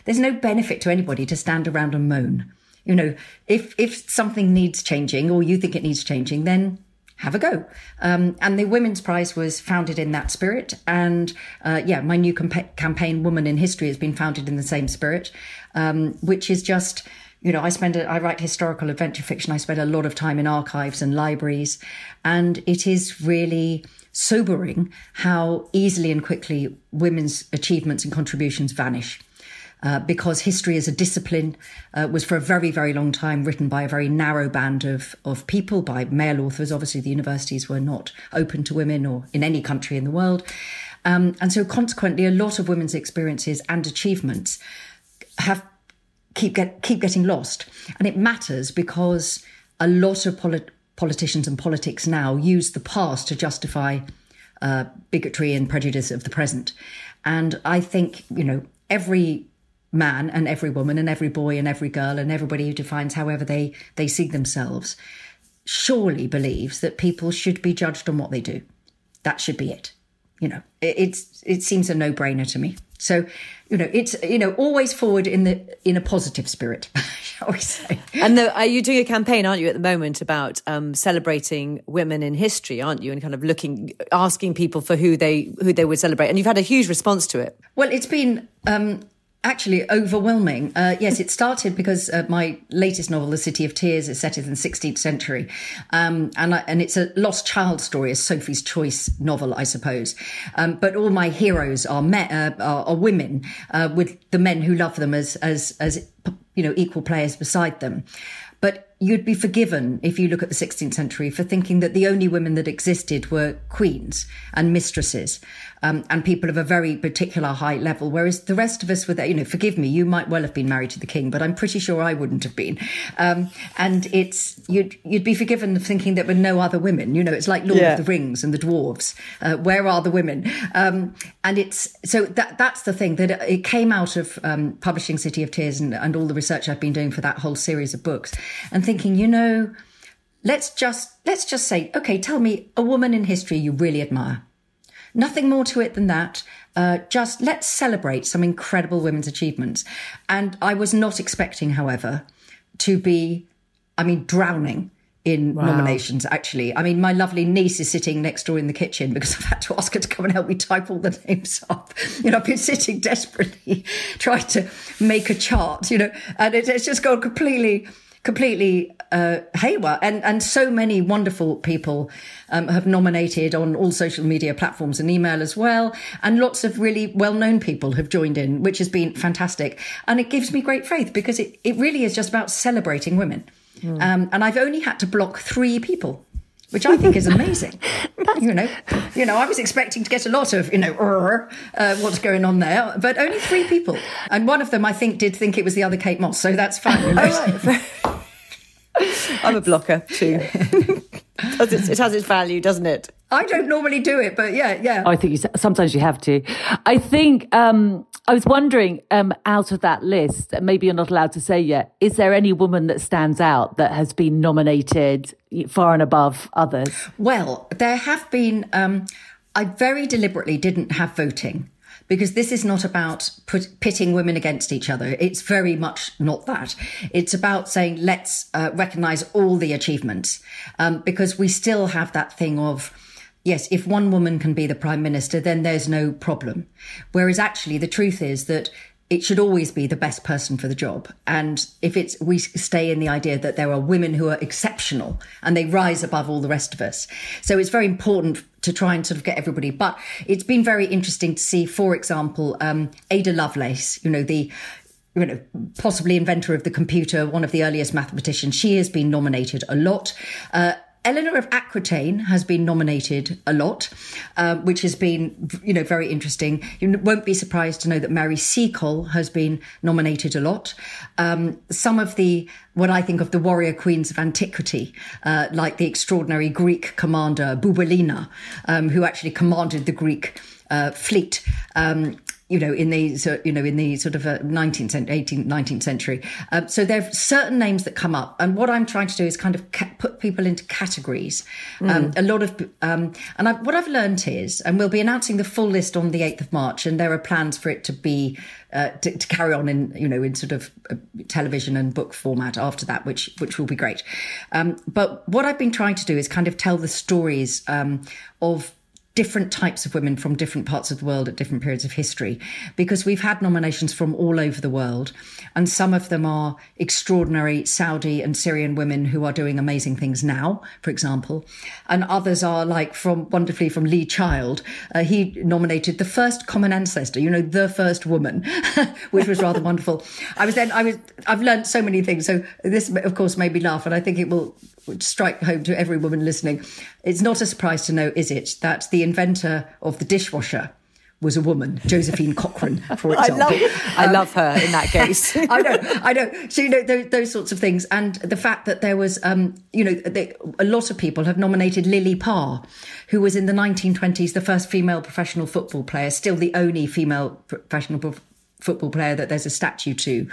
there's no benefit to anybody to stand around and moan. You know, if if something needs changing or you think it needs changing, then have a go. Um, and the Women's Prize was founded in that spirit. And uh, yeah, my new campaign, Woman in History, has been founded in the same spirit, um, which is just. You know, I spend, a, I write historical adventure fiction. I spend a lot of time in archives and libraries, and it is really sobering how easily and quickly women's achievements and contributions vanish. Uh, because history as a discipline uh, was for a very, very long time written by a very narrow band of, of people, by male authors. Obviously, the universities were not open to women or in any country in the world. Um, and so, consequently, a lot of women's experiences and achievements have keep get, keep getting lost, and it matters because a lot of polit- politicians and politics now use the past to justify uh, bigotry and prejudice of the present. And I think you know every man and every woman and every boy and every girl and everybody who defines however they, they see themselves surely believes that people should be judged on what they do. That should be it. You know, it, it's it seems a no brainer to me. So, you know, it's you know always forward in the in a positive spirit, shall we say? And the, are you doing a campaign, aren't you, at the moment about um, celebrating women in history, aren't you, and kind of looking, asking people for who they who they would celebrate, and you've had a huge response to it. Well, it's been um, actually overwhelming. Uh, yes, it started because uh, my latest novel, The City of Tears, is set in the 16th century. Um, and, I, and it's a lost child story, a Sophie's Choice novel, I suppose. Um, but all my heroes are, me- uh, are, are, women, uh, with the men who love them as, as, as, you know, equal players beside them. But you'd be forgiven if you look at the 16th century for thinking that the only women that existed were queens and mistresses um, and people of a very particular high level, whereas the rest of us were there. You know, forgive me, you might well have been married to the king, but I'm pretty sure I wouldn't have been. Um, and it's you'd you'd be forgiven thinking there were no other women. You know, it's like Lord yeah. of the Rings and the dwarves. Uh, where are the women? Um, and it's so that that's the thing that it came out of um, publishing City of Tears and, and all the research I've been doing for that whole series of books, and thinking, you know let's just let's just say okay tell me a woman in history you really admire Nothing more to it than that. Uh, just let's celebrate some incredible women's achievements. And I was not expecting, however, to be, I mean, drowning in wow. nominations, actually. I mean, my lovely niece is sitting next door in the kitchen because I've had to ask her to come and help me type all the names up. You know, I've been sitting desperately trying to make a chart, you know, and it, it's just gone completely completely uh, haywire. And and so many wonderful people um, have nominated on all social media platforms and email as well. And lots of really well known people have joined in, which has been fantastic. And it gives me great faith because it, it really is just about celebrating women. Mm. Um, and I've only had to block three people which I think is amazing. you know, you know, I was expecting to get a lot of, you know, uh, what's going on there, but only three people, and one of them I think did think it was the other Kate Moss, so that's fine. You know? I'm a blocker too. it has its value, doesn't it? I don't normally do it, but yeah, yeah. I think you, sometimes you have to. I think um, I was wondering, um, out of that list, maybe you're not allowed to say yet. Is there any woman that stands out that has been nominated far and above others? Well, there have been. Um, I very deliberately didn't have voting because this is not about put, pitting women against each other. It's very much not that. It's about saying, let's uh, recognize all the achievements um, because we still have that thing of, yes, if one woman can be the prime minister, then there's no problem. Whereas actually the truth is that it should always be the best person for the job. And if it's, we stay in the idea that there are women who are exceptional and they rise above all the rest of us. So it's very important to try and sort of get everybody. But it's been very interesting to see, for example, um, Ada Lovelace, you know, the you know, possibly inventor of the computer, one of the earliest mathematicians. She has been nominated a lot. Uh, Eleanor of Aquitaine has been nominated a lot, uh, which has been, you know, very interesting. You won't be surprised to know that Mary Seacole has been nominated a lot. Um, some of the, what I think of the warrior queens of antiquity, uh, like the extraordinary Greek commander Bouboulina, um, who actually commanded the Greek uh, fleet. Um, you know, in the you know in the sort of 19th, 18th, 19th century. Um, so there are certain names that come up, and what I'm trying to do is kind of ca- put people into categories. Um, mm. a lot of, um, and I, what I've learned is, and we'll be announcing the full list on the 8th of March, and there are plans for it to be uh, to, to, carry on in you know in sort of uh, television and book format after that, which which will be great. Um, but what I've been trying to do is kind of tell the stories um, of different types of women from different parts of the world at different periods of history because we've had nominations from all over the world and some of them are extraordinary Saudi and Syrian women who are doing amazing things now for example and others are like from wonderfully from Lee Child. Uh, he nominated the first common ancestor you know the first woman which was rather wonderful. I was then I was I've learned so many things. So this of course made me laugh and I think it will strike home to every woman listening. It's not a surprise to know, is it, that the inventor of the dishwasher was a woman, Josephine Cochrane, for example. I love, I um, love her in that case. I know, I know. So you know those, those, sorts of things, and the fact that there was, um, you know, they, a lot of people have nominated Lily Parr, who was in the 1920s the first female professional football player, still the only female professional football player that there's a statue to.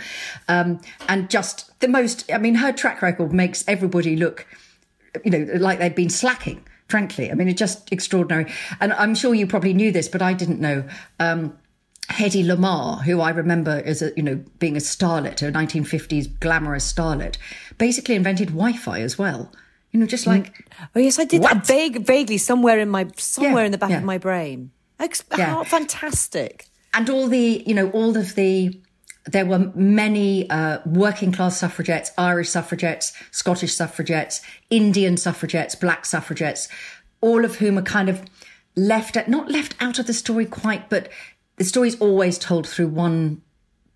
Um, and just the most, I mean, her track record makes everybody look, you know, like they'd been slacking, frankly. I mean, it's just extraordinary. And I'm sure you probably knew this, but I didn't know. Um, Hedy Lamarr, who I remember as a, you know, being a starlet, a 1950s glamorous starlet, basically invented Wi-Fi as well. You know, just like oh yes, I did what? that vague, vaguely somewhere in my somewhere yeah, in the back yeah. of my brain. Ex- yeah. How fantastic! and all the, you know, all of the, there were many uh, working class suffragettes, Irish suffragettes, Scottish suffragettes, Indian suffragettes, black suffragettes, all of whom are kind of left at, not left out of the story quite, but the story's always told through one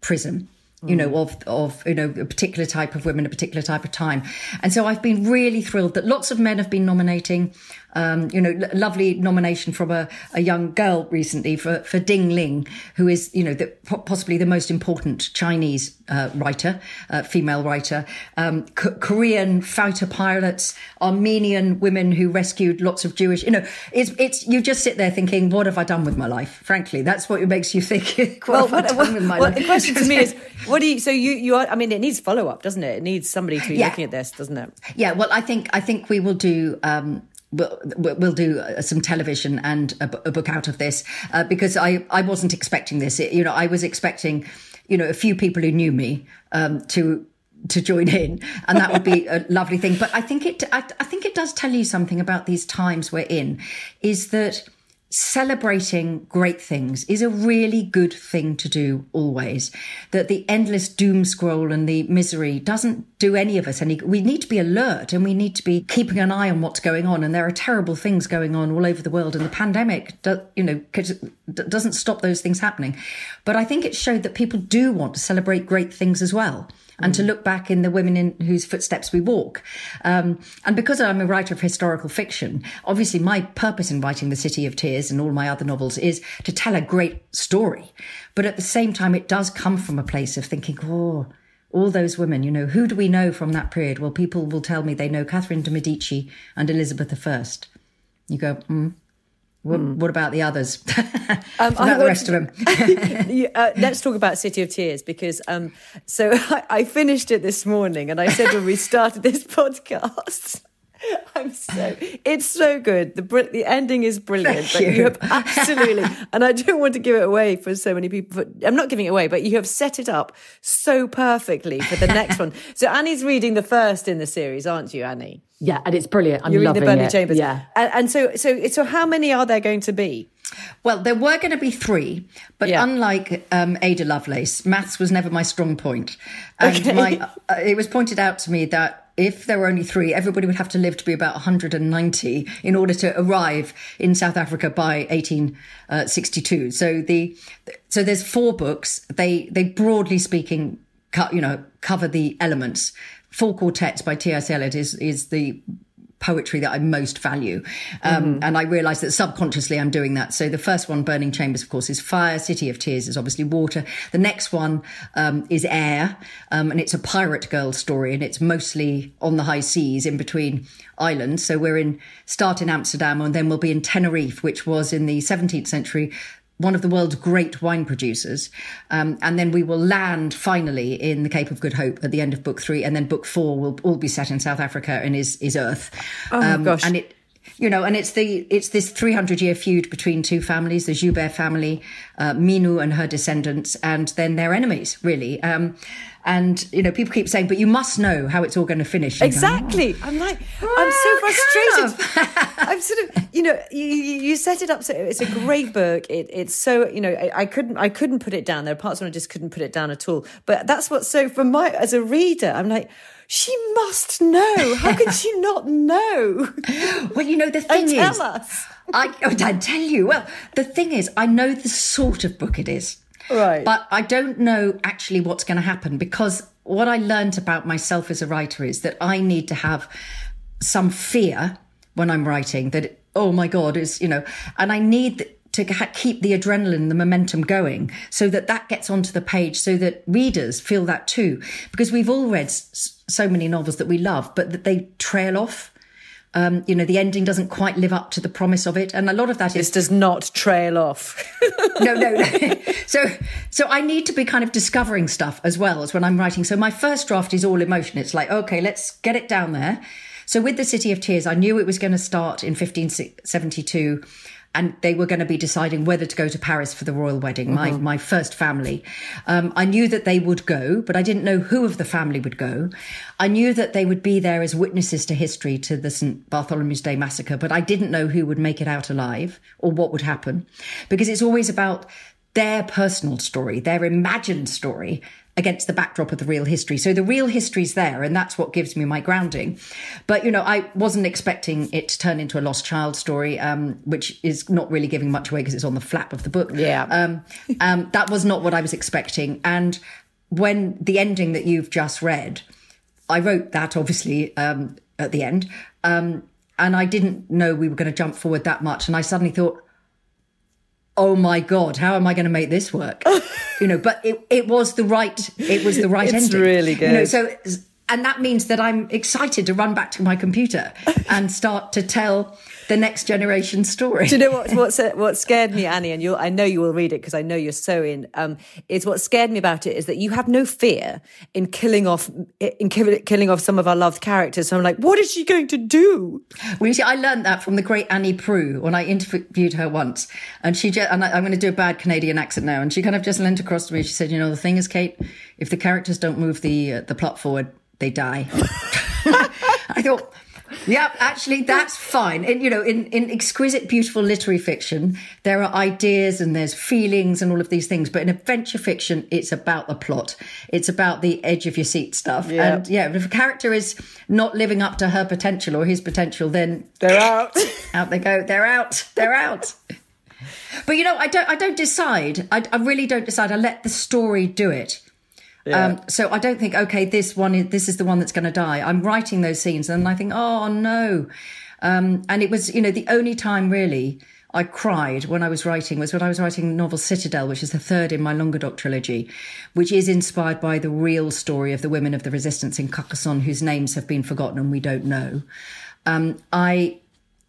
prism. you know, of of you know a particular type of women, a particular type of time. And so I've been really thrilled that lots of men have been nominating. Um, you know, l- lovely nomination from a, a young girl recently for, for Ding Ling, who is, you know, the, possibly the most important Chinese uh, writer, uh, female writer, um, K- Korean fighter pilots, Armenian women who rescued lots of Jewish, you know, it's, it's, you just sit there thinking, what have I done with my life? Frankly, that's what makes you think, what well, have what, I done with my well, life? The question to me is, what do you, so you, you are, I mean, it needs follow up, doesn't it? It needs somebody to be yeah. looking at this, doesn't it? Yeah. Well, I think, I think we will do, um, We'll, we'll do uh, some television and a, a book out of this uh, because I, I wasn't expecting this. It, you know, I was expecting, you know, a few people who knew me um, to to join in, and that would be a lovely thing. But I think it I, I think it does tell you something about these times we're in, is that celebrating great things is a really good thing to do always. That the endless doom scroll and the misery doesn't do any of us any. We need to be alert and we need to be keeping an eye on what's going on. And there are terrible things going on all over the world. And the pandemic, you know, doesn't stop those things happening. But I think it showed that people do want to celebrate great things as well and mm. to look back in the women in whose footsteps we walk. Um, and because I'm a writer of historical fiction, obviously my purpose in writing The City of Tears and all my other novels is to tell a great story. But at the same time, it does come from a place of thinking, oh, all those women, you know, who do we know from that period? Well, people will tell me they know Catherine de' Medici and Elizabeth I. You go, hmm. What, mm. what, about the others? um, about the rest of them? uh, let's talk about City of Tears because um, so I, I, finished it this morning and I said when we started this podcast. I'm so it's so good. The the ending is brilliant. Thank you. you have absolutely, and I don't want to give it away for so many people. But I'm not giving it away, but you have set it up so perfectly for the next one. So Annie's reading the first in the series, aren't you, Annie? Yeah, and it's brilliant. I'm You're loving the Burning it. Chambers. Yeah, and, and, so so so how many are there going to be? Well, there were going to be three, but yeah. unlike um, Ada Lovelace, maths was never my strong point. And okay. my, uh, it was pointed out to me that if there were only three, everybody would have to live to be about 190 in order to arrive in South Africa by 1862. Uh, so the so there's four books. They they broadly speaking, you know, cover the elements Four Quartets by T.S. Eliot is, is the poetry that I most value. Um, mm-hmm. And I realize that subconsciously I'm doing that. So the first one, Burning Chambers, of course, is fire. City of Tears is obviously water. The next one um, is air. Um, and it's a pirate girl story. And it's mostly on the high seas in between islands. So we're in, start in Amsterdam and then we'll be in Tenerife, which was in the 17th century one of the world's great wine producers. Um, and then we will land finally in the Cape of Good Hope at the end of book three. And then book four will all be set in South Africa and is, is Earth. Oh, um, gosh. And it, you know, and it's the it's this 300 year feud between two families, the Joubert family, uh, Minou and her descendants, and then their enemies, really. Um, and you know, people keep saying, "But you must know how it's all going to finish." exactly. Go, oh. I'm like, well, I'm so frustrated. I'm sort of, you know, you, you set it up. So it's a great book. It, it's so, you know, I, I, couldn't, I couldn't put it down. There are parts where I just couldn't put it down at all. But that's what. So for my as a reader, I'm like she must know. How can she not know? well, you know, the thing tell is, us. I, oh, I tell you. Well, the thing is, I know the sort of book it is. Right. But I don't know actually what's going to happen because what I learned about myself as a writer is that I need to have some fear when I'm writing that, oh my God, is, you know, and I need to keep the adrenaline, the momentum going so that that gets onto the page so that readers feel that too. Because we've all read so many novels that we love, but that they trail off. Um, you know, the ending doesn't quite live up to the promise of it. And a lot of that this is. does not trail off. no, no, no. So, so I need to be kind of discovering stuff as well as when I'm writing. So my first draft is all emotion. It's like, okay, let's get it down there. So with the City of Tears, I knew it was going to start in 1572 and they were going to be deciding whether to go to Paris for the royal wedding, mm-hmm. my, my first family. Um, I knew that they would go, but I didn't know who of the family would go. I knew that they would be there as witnesses to history to the St. Bartholomew's Day massacre, but I didn't know who would make it out alive or what would happen because it's always about their personal story, their imagined story, against the backdrop of the real history. So the real history's there, and that's what gives me my grounding. But you know, I wasn't expecting it to turn into a lost child story, um, which is not really giving much away because it's on the flap of the book. Yeah. Um, um, that was not what I was expecting, and when the ending that you've just read, I wrote that obviously um, at the end, um, and I didn't know we were going to jump forward that much, and I suddenly thought, oh my god, how am I going to make this work? you know, but it, it was the right it was the right it's ending. really good. You know, so and that means that I'm excited to run back to my computer and start to tell the next generation story. Do you know what what, what scared me, Annie? And you'll I know you will read it because I know you're so in. Um, is what scared me about it is that you have no fear in killing off in killing off some of our loved characters. So I'm like, what is she going to do? Well, you see, I learned that from the great Annie Proulx when I interviewed her once, and she just and I, I'm going to do a bad Canadian accent now, and she kind of just leaned across to me. She said, "You know, the thing is, Kate, if the characters don't move the uh, the plot forward." they die. I thought, yeah, actually, that's fine. And, you know, in, in exquisite, beautiful literary fiction, there are ideas and there's feelings and all of these things. But in adventure fiction, it's about the plot. It's about the edge of your seat stuff. Yeah. And yeah, if a character is not living up to her potential or his potential, then they're out. out they go. They're out. They're out. But you know, I don't. I don't decide. I, I really don't decide. I let the story do it. Yeah. Um, so I don't think, okay, this one is, this is the one that's going to die. I'm writing those scenes and I think, oh no. Um, and it was, you know, the only time really I cried when I was writing was when I was writing the novel Citadel, which is the third in my Languedoc trilogy, which is inspired by the real story of the women of the resistance in Carcassonne, whose names have been forgotten and we don't know. Um, I,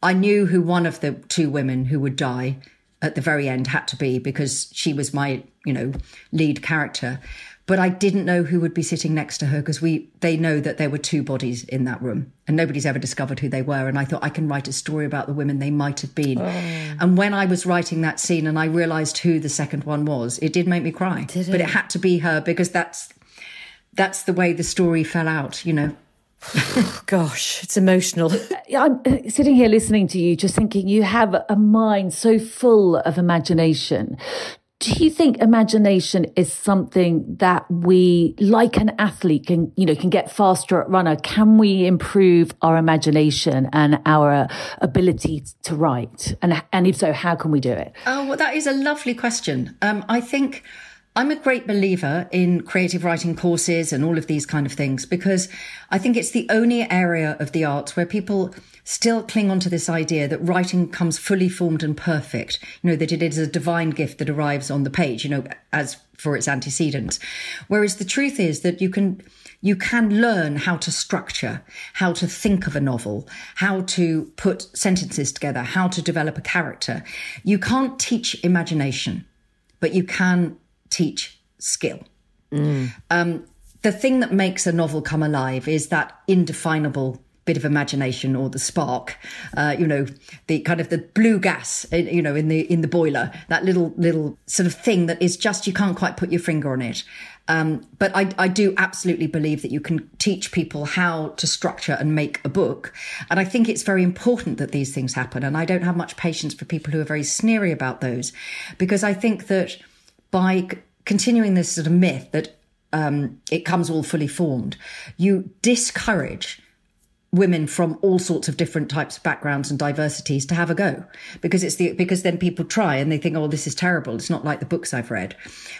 I knew who one of the two women who would die at the very end had to be because she was my, you know, lead character but I didn't know who would be sitting next to her because we they know that there were two bodies in that room and nobody's ever discovered who they were and I thought I can write a story about the women they might have been. Oh. And when I was writing that scene and I realized who the second one was, it did make me cry. Did it? But it had to be her because that's that's the way the story fell out, you know. Gosh, it's emotional. I'm uh, sitting here listening to you, just thinking you have a mind so full of imagination do you think imagination is something that we like an athlete can you know can get faster at runner? Can we improve our imagination and our ability to write? And and if so how can we do it? Oh well that is a lovely question. Um, i think I'm a great believer in creative writing courses and all of these kind of things because I think it's the only area of the arts where people still cling on to this idea that writing comes fully formed and perfect. You know, that it is a divine gift that arrives on the page, you know, as for its antecedents. Whereas the truth is that you can you can learn how to structure, how to think of a novel, how to put sentences together, how to develop a character. You can't teach imagination, but you can teach skill. Mm. Um, the thing that makes a novel come alive is that indefinable bit of imagination or the spark uh, you know the kind of the blue gas uh, you know in the in the boiler that little little sort of thing that is just you can't quite put your finger on it um, but I, I do absolutely believe that you can teach people how to structure and make a book and i think it's very important that these things happen and i don't have much patience for people who are very sneery about those because i think that by continuing this sort of myth that um, it comes all fully formed, you discourage women from all sorts of different types of backgrounds and diversities to have a go. Because it's the because then people try and they think oh this is terrible. It's not like the books i've read.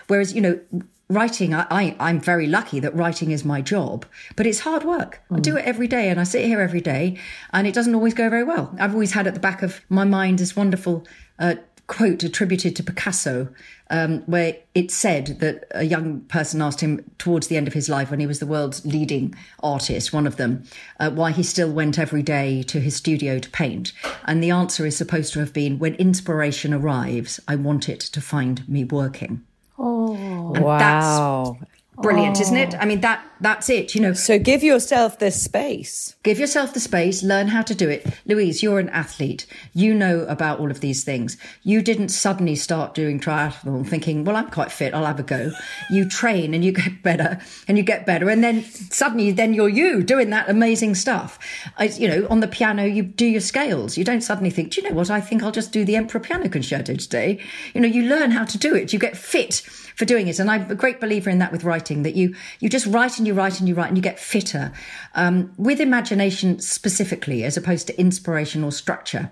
Whereas you know writing I, I am very lucky that writing is my job but it's hard work. Mm. i do it every day and i sit here every day and it doesn't always go very well. I've always had at the back of my mind this wonderful uh, quote attributed to Picasso, um, where it said that a young person asked him towards the end of his life, when he was the world's leading artist, one of them, uh, why he still went every day to his studio to paint. And the answer is supposed to have been when inspiration arrives, I want it to find me working. Oh, and wow. Brilliant, oh. isn't it? I mean, that that's it, you know. So give yourself the space. Give yourself the space, learn how to do it. Louise, you're an athlete. You know about all of these things. You didn't suddenly start doing triathlon thinking, well, I'm quite fit, I'll have a go. You train and you get better and you get better. And then suddenly, then you're you doing that amazing stuff. I, you know, on the piano, you do your scales. You don't suddenly think, do you know what? I think I'll just do the Emperor Piano Concerto today. You know, you learn how to do it. You get fit for doing it. And I'm a great believer in that with writing, that you, you just write and you write and you write and you get fitter. Um, with imagination specifically, as opposed to inspiration or structure,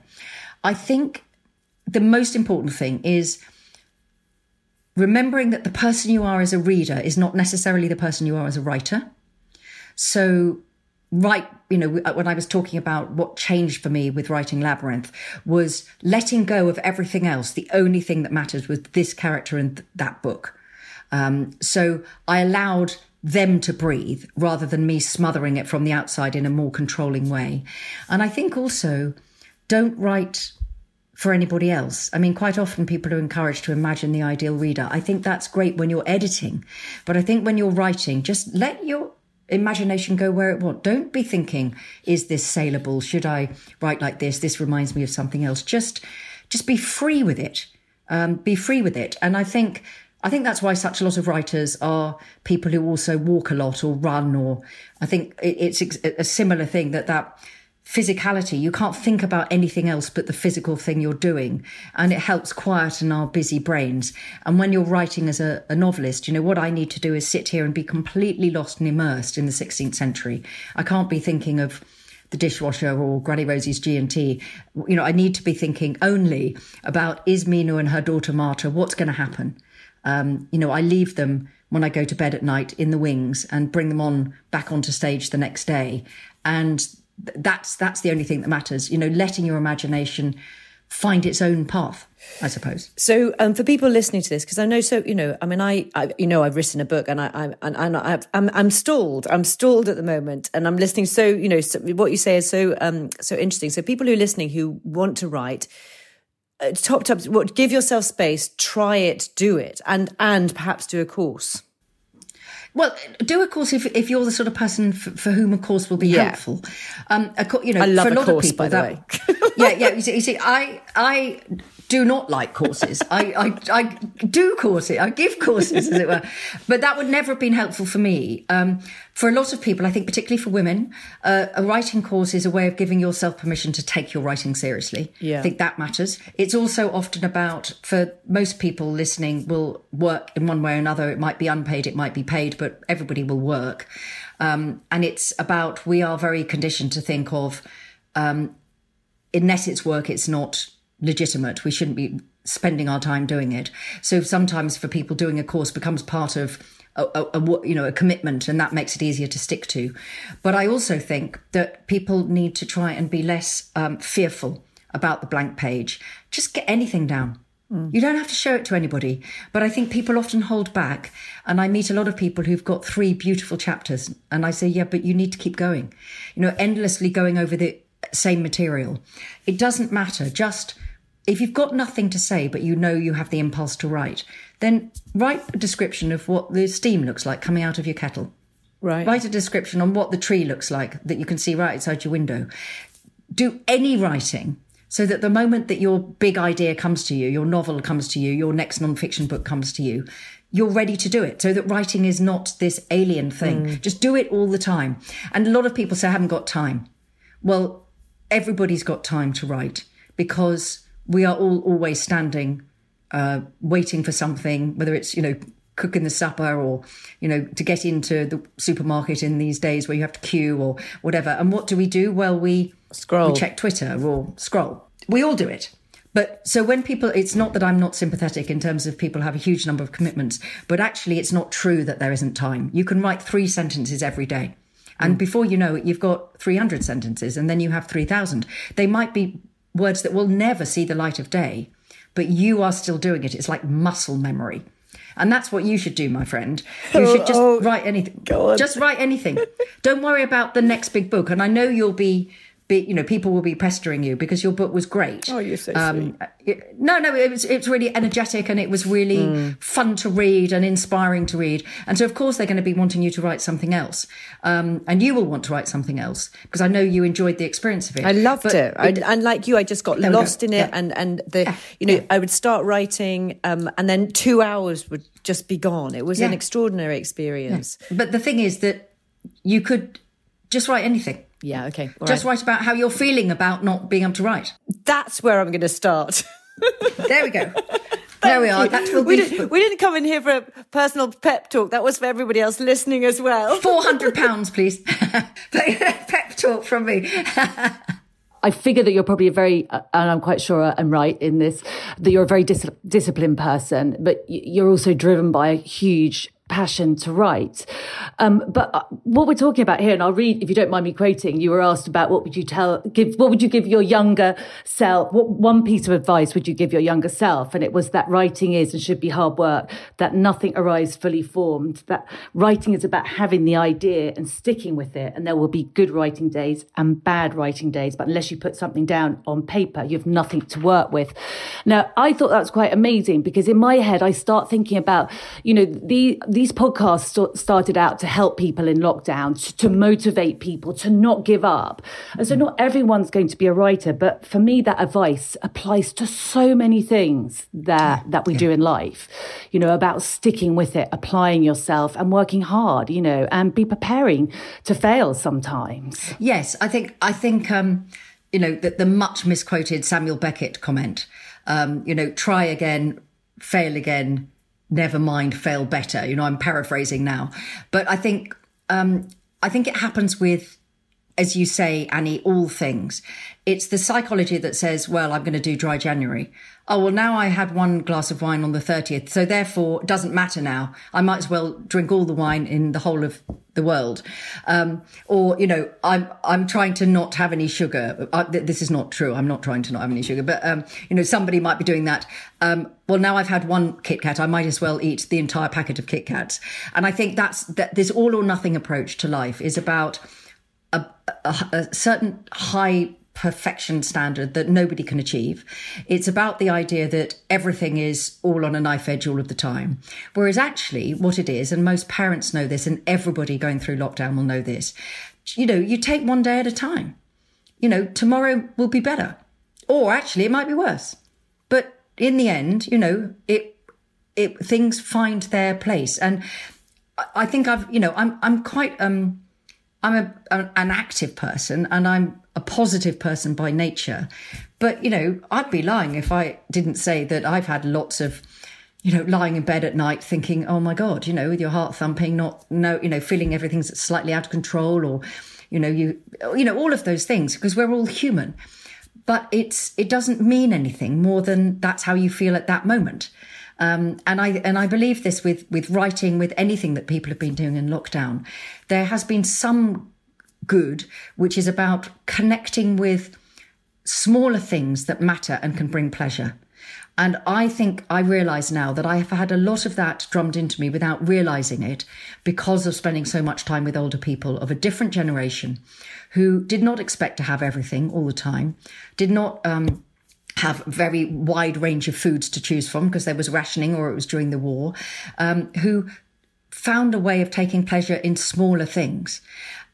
I think the most important thing is remembering that the person you are as a reader is not necessarily the person you are as a writer. So, right, you know, when I was talking about what changed for me with writing Labyrinth was letting go of everything else. The only thing that matters was this character and th- that book. Um, so I allowed them to breathe rather than me smothering it from the outside in a more controlling way. And I think also don't write for anybody else. I mean, quite often people are encouraged to imagine the ideal reader. I think that's great when you're editing, but I think when you're writing, just let your imagination go where it wants. Don't be thinking, is this saleable? Should I write like this? This reminds me of something else. Just, just be free with it. Um, be free with it. And I think I think that's why such a lot of writers are people who also walk a lot or run, or I think it's a similar thing that that physicality, you can't think about anything else but the physical thing you're doing. And it helps quieten our busy brains. And when you're writing as a, a, novelist, you know, what I need to do is sit here and be completely lost and immersed in the 16th century. I can't be thinking of the dishwasher or Granny Rosie's G&T. You know, I need to be thinking only about Ismena and her daughter Marta, what's going to happen? Um, you know, I leave them when I go to bed at night in the wings and bring them on back onto stage the next day. And that's that's the only thing that matters. You know, letting your imagination find its own path, I suppose. So, um, for people listening to this, because I know, so you know, I mean, I, I, you know, I've written a book, and I, I and, I, I'm, I'm stalled. I'm stalled at the moment, and I'm listening. So, you know, so what you say is so, um, so interesting. So, people who are listening who want to write, top top what give yourself space try it do it and and perhaps do a course well, do a course if, if you're the sort of person for, for whom a course will be yeah. helpful. Um, a, you know, I love for a, a lot course, of people, by the that, way. yeah, yeah. You see, you see, I, I do not like courses. I, I, I do courses. I give courses, as it were. But that would never have been helpful for me. Um, for a lot of people, I think, particularly for women, uh, a writing course is a way of giving yourself permission to take your writing seriously. Yeah. I think that matters. It's also often about, for most people listening, will work in one way or another. It might be unpaid, it might be paid, but everybody will work. Um, and it's about, we are very conditioned to think of, um, unless it's work, it's not legitimate. We shouldn't be spending our time doing it. So sometimes for people doing a course becomes part of a, a, a, you know a commitment and that makes it easier to stick to. But i also think that people need to try and be less um, fearful about the blank page. Just get anything down. Mm. you don't have to show it to anybody but i think people often hold back. And i meet a lot of people who've got three beautiful chapters and i say yeah but you need to keep going. You know endlessly going over the same material. It doesn't matter. Just if you've got nothing to say, but you know you have the impulse to write, then write a description of what the steam looks like coming out of your kettle. Right. Write a description on what the tree looks like that you can see right outside your window. Do any writing so that the moment that your big idea comes to you, your novel comes to you, your next nonfiction book comes to you, you're ready to do it. So that writing is not this alien thing. Mm. Just do it all the time. And a lot of people say, I haven't got time. Well, everybody's got time to write because we are all always standing, uh, waiting for something, whether it's, you know, cooking the supper or, you know, to get into the supermarket in these days where you have to queue or whatever. And what do we do? Well, we scroll, we check Twitter or scroll. We all do it. But so when people, it's not that I'm not sympathetic in terms of people have a huge number of commitments, but actually it's not true that there isn't time. You can write three sentences every day. And mm. before you know it, you've got 300 sentences and then you have 3,000. They might be words that will never see the light of day, but you are still doing it. It's like muscle memory. And that's what you should do, my friend. You oh, should just oh, write anything. Just write anything. Don't worry about the next big book. And I know you'll be be, you know, people will be pestering you because your book was great. Oh, you're so um, it, no, no, it was it's really energetic and it was really mm. fun to read and inspiring to read. And so, of course, they're going to be wanting you to write something else, um, and you will want to write something else because I know you enjoyed the experience of it. I loved but it. it. I, and like you, I just got lost go. in it, yeah. and and the yeah. you know, yeah. I would start writing, um, and then two hours would just be gone. It was an extraordinary experience. But the thing is that you could just write anything. Yeah, okay. Just right. write about how you're feeling about not being able to write. That's where I'm going to start. there we go. there we are. That will we, be... didn't, we didn't come in here for a personal pep talk. That was for everybody else listening as well. Four hundred pounds, please. pep talk from me. I figure that you're probably a very, uh, and I'm quite sure I'm right in this, that you're a very dis- disciplined person, but you're also driven by a huge passion to write. Um, but uh, what we're talking about here, and I'll read, if you don't mind me quoting, you were asked about what would you tell, give, what would you give your younger self? What one piece of advice would you give your younger self? And it was that writing is and should be hard work, that nothing arrives fully formed, that writing is about having the idea and sticking with it. And there will be good writing days and bad writing days. But unless you put something down on paper, you have nothing to work with. Now, I thought that was quite amazing because in my head, I start thinking about, you know, the, these podcasts st- started out to help people in lockdown, to, to motivate people to not give up. And so not everyone's going to be a writer, but for me, that advice applies to so many things that, that we do in life, you know, about sticking with it, applying yourself and working hard, you know, and be preparing to fail sometimes. Yes, I think, I think, um, you know, that the much misquoted Samuel Beckett comment, um, you know, try again, fail again, never mind, fail better. You know, I'm paraphrasing now, but I think um, I think it happens with, as you say, Annie, all things. It's the psychology that says, well, I'm going to do dry January. Oh, well, now I had one glass of wine on the 30th. So therefore, it doesn't matter now. I might as well drink all the wine in the whole of the world. Um, or, you know, I'm, I'm trying to not have any sugar. I, this is not true. I'm not trying to not have any sugar, but, um, you know, somebody might be doing that. Um, well, now I've had one Kit Kat. I might as well eat the entire packet of Kit Kats. And I think that's, that this all or nothing approach to life is about a, a, a certain high perfection standard that nobody can achieve. It's about the idea that everything is all on a knife edge all of the time. Whereas actually, what it is, and most parents know this, and everybody going through lockdown will know this, you know, you take one day at a time. You know, tomorrow will be better. Or actually, it might be worse. But in the end, you know, it, it, things find their place. And I think I've, you know, I'm, I'm quite, um, I'm a, an active person and I'm a positive person by nature. But, you know, I'd be lying if I didn't say that I've had lots of, you know, lying in bed at night thinking, oh my God, you know, with your heart thumping, not, no, you know, feeling everything's slightly out of control or, you know, you, you know, all of those things because we're all human. But it's, it doesn't mean anything more than that's how you feel at that moment. Um, and I and I believe this with with writing, with anything that people have been doing in lockdown. There has been some good, which is about connecting with smaller things that matter and can bring pleasure. And I think I realize now that I have had a lot of that drummed into me without realizing it because of spending so much time with older people of a different generation who did not expect to have everything all the time, did not um, have very wide range of foods to choose from because there was rationing or it was during the war, um, who found a way of taking pleasure in smaller things.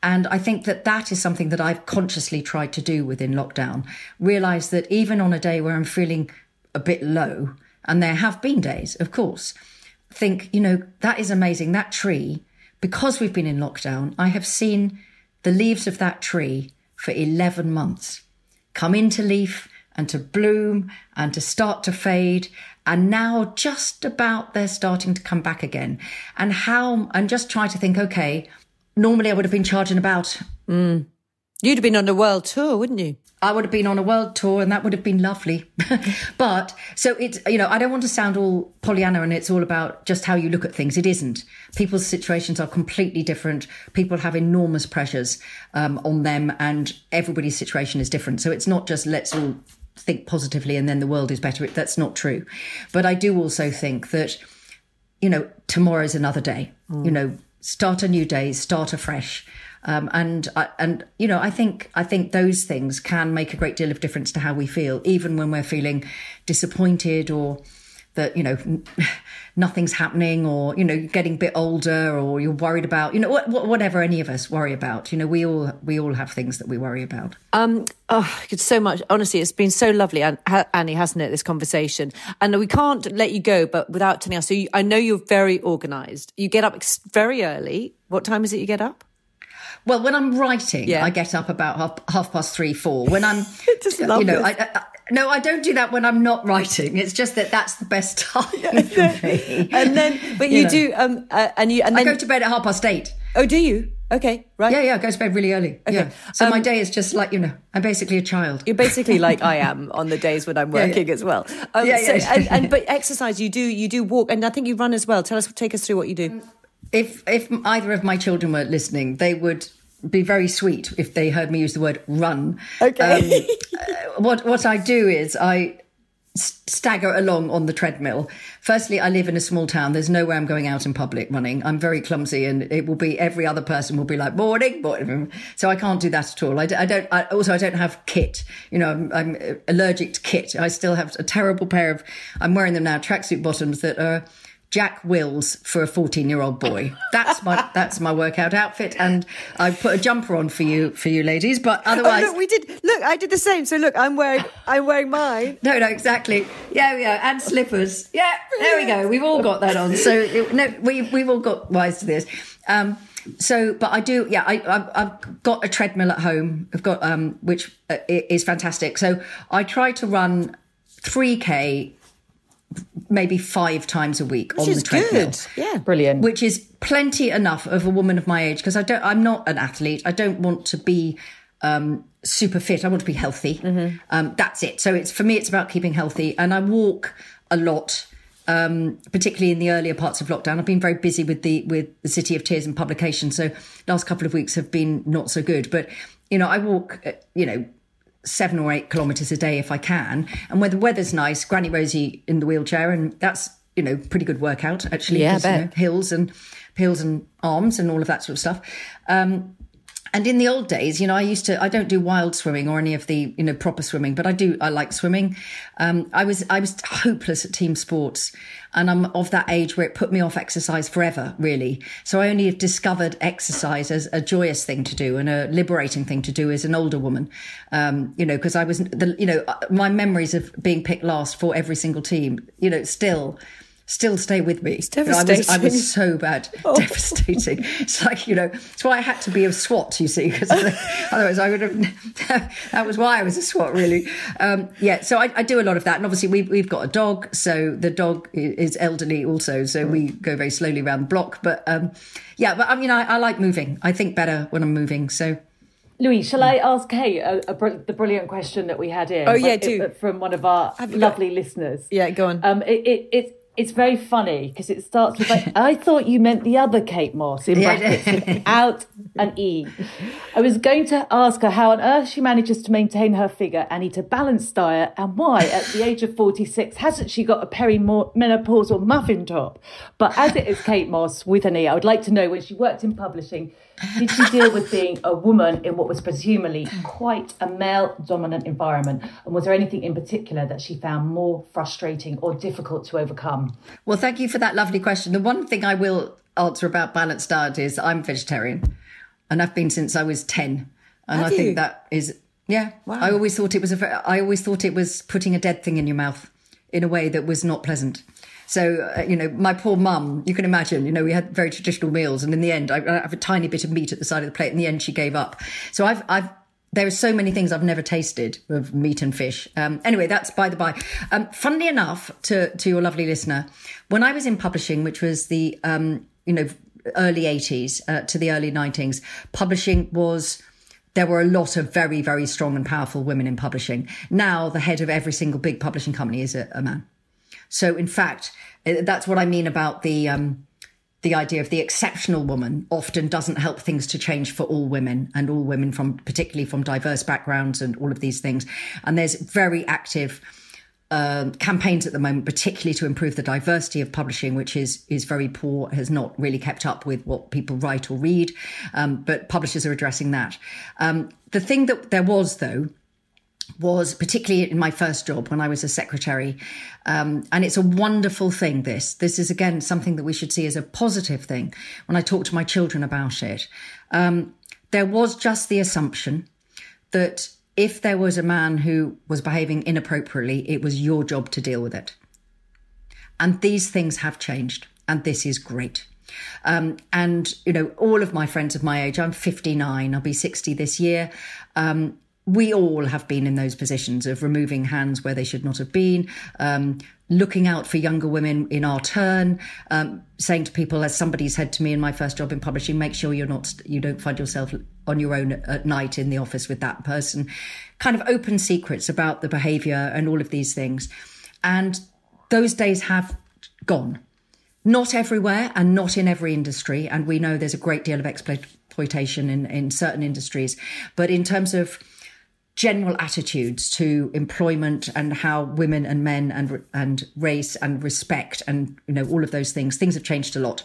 And I think that that is something that I've consciously tried to do within lockdown. Realize that even on a day where I'm feeling a bit low, and there have been days, of course, think, you know, that is amazing. That tree, because we've been in lockdown, I have seen the leaves of that tree for 11 months come into leaf and to bloom and to start to fade. And now just about they're starting to come back again. And how, and just try to think, okay, normally I would have been charging about. Mm. You'd have been on a world tour, wouldn't you? I would have been on a world tour and that would have been lovely. but so it's, you know, I don't want to sound all Pollyanna and it's all about just how you look at things. It isn't. People's situations are completely different. People have enormous pressures um, on them and everybody's situation is different. So it's not just let's all think positively and then the world is better. That's not true. But I do also think that, you know, tomorrow's another day. Mm. You know, start a new day, start afresh. Um, and and you know, I think I think those things can make a great deal of difference to how we feel, even when we're feeling disappointed or that you know nothing's happening or you know you're getting a bit older or you're worried about you know whatever any of us worry about. You know we all we all have things that we worry about. Um oh it's so much honestly it's been so lovely and annie hasn't it this conversation? And we can't let you go but without telling us so you, i know you're very organized. You get up very early. What time is it you get up? Well, when I'm writing, yeah. I get up about half, half past three, four. When I'm, you know, I, I, no, I don't do that when I'm not writing. It's just that that's the best time for me. And then, but you, you know. do, um, uh, and you, and then I go to bed at half past eight. Oh, do you? Okay, right. Yeah, yeah, I go to bed really early. Okay. Yeah. So my Um, day is just like, you know, I'm basically a child. You're basically like I am on the days when I'm Yeah, yeah. working as well. Um, Yeah, so- yeah. and, and but exercise, you do you do walk, and I think you run as well. Tell us, take us through what you do. If if either of my children were listening, they would be very sweet if they heard me use the word run. Okay. Um, what what I do is I stagger along on the treadmill. Firstly, I live in a small town. There's no way I'm going out in public running. I'm very clumsy, and it will be every other person will be like morning, morning. So I can't do that at all. I, I don't. I, also, I don't have kit. You know, I'm, I'm allergic to kit. I still have a terrible pair of. I'm wearing them now. Tracksuit bottoms that are. Jack Wills for a 14 year old boy. That's my that's my workout outfit, and I put a jumper on for you for you ladies. But Oh, otherwise, look, we did. Look, I did the same. So look, I'm wearing I'm wearing mine. no, no, exactly. Yeah, yeah, and slippers. Yeah, there we go. We've all got that on. So it, no, we we've all got wise to this. Um, so, but I do. Yeah, I, I've, I've got a treadmill at home. I've got um, which uh, is fantastic. So I try to run three k, maybe five times a week Which on is the treadmill good. Yeah. Brilliant. which is plenty enough of a woman of my age because I don't. I'm not an athlete. I don't want to be um, super fit. I want to be healthy. Um, that's it. So it's for me. It's about keeping healthy, and I walk a lot. Um, particularly in the earlier parts of lockdown, I've been very busy with the with the City of Tears and publication. So last couple of weeks have been not so good. But you know, I walk. uh, You know, seven or eight kilometres a day if I can. And when the weather's nice, Granny Rosie in the wheelchair, and that's you know pretty good workout actually. Yeah, you know, hills and hills and arms and all of that sort of stuff. Um, and in the old days, you know, I used to. I don't do wild swimming or any of the you know proper swimming, but I do. I like swimming. Um, I was I was hopeless at team sports, and I'm of that age where it put me off exercise forever, really. So I only have discovered exercise as a joyous thing to do and a liberating thing to do as an older woman. Um, you know, because I was the you know my memories of being picked last for every single team. You know, still. Still stay with me. You know, I was, I was so bad, devastating. It's like you know, it's why I had to be a swot. You see, because otherwise I would have. that was why I was a swot, really. Um, yeah, so I, I do a lot of that, and obviously we've we've got a dog, so the dog is elderly also, so we go very slowly around the block. But um, yeah, but I mean, I, I like moving. I think better when I'm moving. So Louise, shall I ask Kate a, a br- the brilliant question that we had in? Oh, yeah, do. From one of our Have you got- lovely listeners. Yeah, go on. Um, it, it, it, it's very funny because it starts with like, I thought you meant the other Kate Moss in brackets without an E. I was going to ask her how on earth she manages to maintain her figure and eat a balanced diet and why at the age of 46 hasn't she got a perimenopausal muffin top? But as it is Kate Mosse with an E, I would like to know when she worked in publishing, did she deal with being a woman in what was presumably quite a male dominant environment? And was there anything in particular that she found more frustrating or difficult to overcome? Well, thank you for that lovely question. The one thing I will answer about balanced diet is I'm vegetarian, and I've been since I was ten, and Have I you? think that is yeah. I always thought it was a, I always thought it was putting a dead thing in your mouth in a way that was not pleasant. So uh, you know, my poor mum. You can imagine. You know, we had very traditional meals, and in the end, I, I have a tiny bit of meat at the side of the plate. In the end, she gave up. So I've I've there are so many things I've never tasted of meat and fish. Um, anyway, that's by the by. Um, funnily enough, to to your lovely listener, when I was in publishing, which was the um, you know early eighties uh, to the early nineties, publishing was there were a lot of very very strong and powerful women in publishing. Now the head of every single big publishing company is a, a man. So in fact, uh, that's what I mean about the. Um, the idea of the exceptional woman often doesn't help things to change for all women and all women from particularly from diverse backgrounds and all of these things and there's very active um, campaigns at the moment particularly to improve the diversity of publishing which is is very poor has not really kept up with what people write or read um, but publishers are addressing that um, the thing that there was though was particularly in my first job when I was a secretary. Um, and it's a wonderful thing, this. This is, again, something that we should see as a positive thing when I talk to my children about it. Um, there was just the assumption that if there was a man who was behaving inappropriately, it was your job to deal with it. And these things have changed, and this is great. Um, and, you know, all of my friends of my age, I'm 59, I'll be 60 this year. Um, we all have been in those positions of removing hands where they should not have been, um, looking out for younger women in our turn, um, saying to people, as somebody said to me in my first job in publishing, make sure you're not, you don't find yourself on your own at night in the office with that person. Kind of open secrets about the behaviour and all of these things. And those days have gone. Not everywhere and not in every industry. And we know there's a great deal of exploitation in, in certain industries. But in terms of general attitudes to employment and how women and men and and race and respect and you know all of those things things have changed a lot.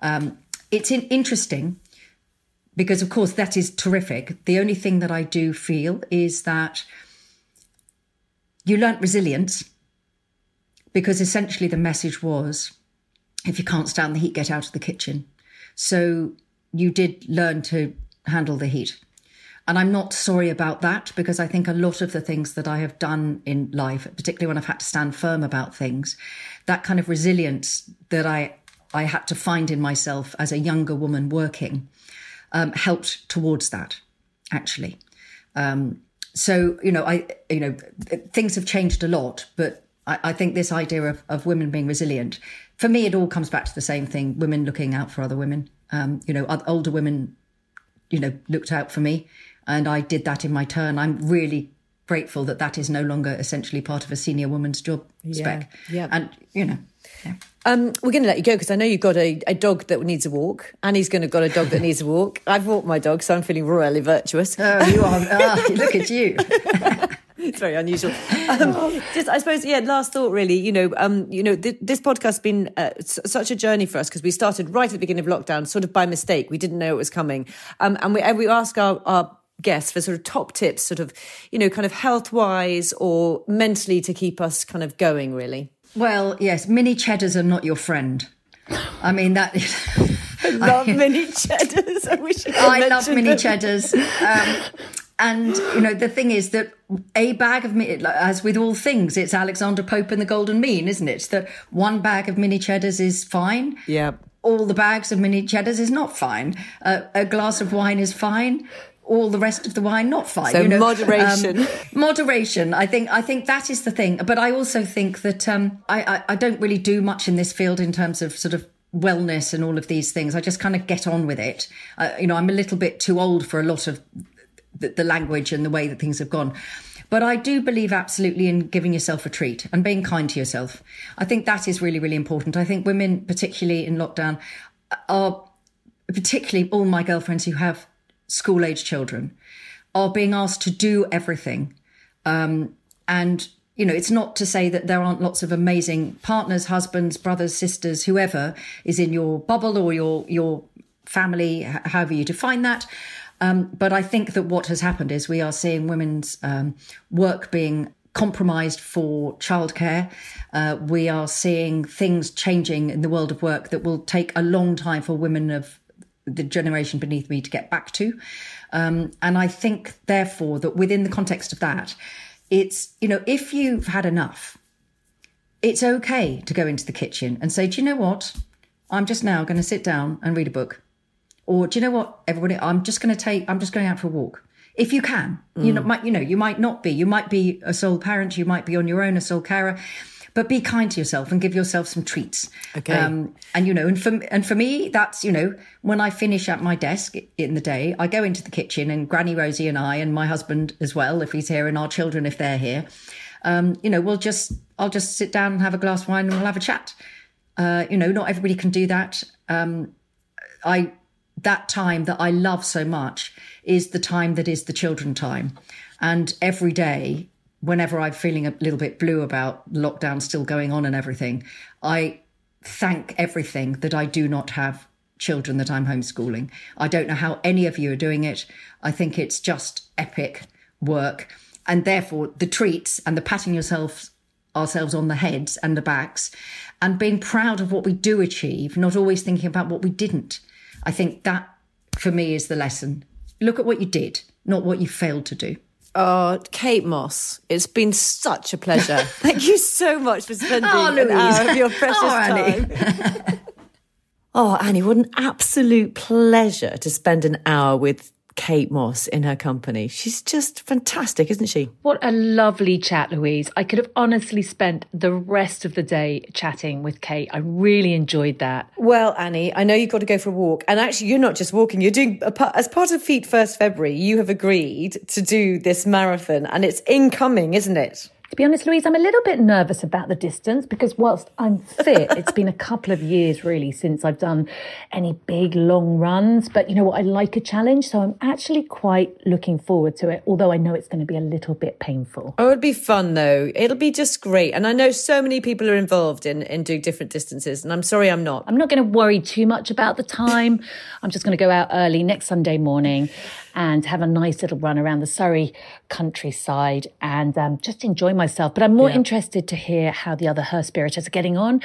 Um, it's in, interesting because of course that is terrific. The only thing that i do feel is that you learnt resilience because essentially the message was if you can't stand the heat get out of the kitchen. So you did learn to handle the heat and I'm not sorry about that because I think a lot of the things that I have done in life, particularly when I've had to stand firm about things, that kind of resilience that I, I had to find in myself as a younger woman working um, helped towards that, actually. Um, so, you know, I, you know, things have changed a lot, but I, I think this idea of, of women being resilient, for me, it all comes back to the same thing women looking out for other women. Um, you know, older women, you know, looked out for me and I did that in my turn. I'm really grateful that that is no longer essentially part of a senior woman's job spec. Yeah. And, you know, yeah. Um, we're going to let you go because I know you've got a, a dog that needs a walk. Annie's going to got a dog that needs a walk. I've walked my dog, so I'm feeling royally virtuous. Oh, you are. oh, look at you. it's very unusual. Um, just, I suppose, yeah. Last thought, really. You know, um, you know, th- this podcast has been uh, s- such a journey for us because we started right at the beginning of lockdown, sort of by mistake. We didn't know it was coming, um, and we and we ask our, our guests for sort of top tips, sort of, you know, kind of health wise or mentally to keep us kind of going, really? Well, yes, mini cheddars are not your friend. I mean, that. I love mini cheddars. I wish I, I love mini them. cheddars. Um, and you know the thing is that a bag of as with all things it's alexander pope and the golden mean isn't it that one bag of mini cheddars is fine yeah all the bags of mini cheddars is not fine uh, a glass of wine is fine all the rest of the wine not fine. So you know? moderation. Um, moderation. I think I think that is the thing. But I also think that um, I, I, I don't really do much in this field in terms of sort of wellness and all of these things. I just kind of get on with it. Uh, you know, I'm a little bit too old for a lot of the, the language and the way that things have gone. But I do believe absolutely in giving yourself a treat and being kind to yourself. I think that is really, really important. I think women, particularly in lockdown, are particularly all my girlfriends who have school age children are being asked to do everything. Um, and, you know, it's not to say that there aren't lots of amazing partners, husbands, brothers, sisters, whoever is in your bubble or your, your family, however you define that. Um, but I think that what has happened is we are seeing women's um, work being compromised for childcare. Uh, we are seeing things changing in the world of work that will take a long time for women of the generation beneath me to get back to. Um, and I think, therefore, that within the context of that, it's, you know, if you've had enough, it's okay to go into the kitchen and say, do you know what? I'm just now going to sit down and read a book. Or do you know what, everybody? I'm just going to take, I'm just going out for a walk. If you can, mm. you know, might, you know, you might not be. You might be a sole parent. You might be on your own, a sole carer but be kind to yourself and give yourself some treats. Okay. Um, and you know, and for and for me, that's you know, when I finish at my desk in the day, I go into the kitchen and Granny Rosie and I and my husband as well, if he's here, and our children if they're here, um, you know, we'll just I'll just sit down and have a glass of wine and we'll have a chat. Uh, you know, not everybody can do that. Um, I that time that I love so much is the time that is the children time. And every day whenever I'm feeling a little bit blue about lockdown still going on and everything, I thank everything that I do not have children that I'm homeschooling. I don't know how any of you are doing it. I think it's just epic work. And therefore, the treats and the patting yourselves ourselves on the heads and the backs and being proud of what we do achieve, not always thinking about what we didn't. I think that for me is the lesson. Look at what you did, not what you failed to do. Oh, Kate Mosse, it's been such a pleasure. Thank you so much for spending oh, an hour of your precious oh, time. Oh, Annie, what an absolute pleasure to spend an hour with Kate Mosse in her company. She's just fantastic, isn't she? What a lovely chat, Louise. I could have honestly spent the rest of the day chatting with Kate. I really enjoyed that. Well, Annie, I know you've got to go for a walk. And actually, you're not just walking, you're doing, as part of Feet First February, you have agreed to do this marathon and it's incoming, isn't it? To be honest, Louise, I'm a little bit nervous about the distance because whilst I'm fit, it's been a couple of years really since I've done any big long runs. But you know what? I like a challenge. So I'm actually quite looking forward to it, although I know it's going to be a little bit painful. Oh, it'll be fun though. It'll be just great. And I know so many people are involved in, in doing different distances. And I'm sorry I'm not. I'm not going to worry too much about the time. I'm just going to go out early next Sunday morning and have a nice little run around the Surrey countryside and um, just enjoy myself. But I'm more yeah. interested to hear how the other Her Spiriters are getting on.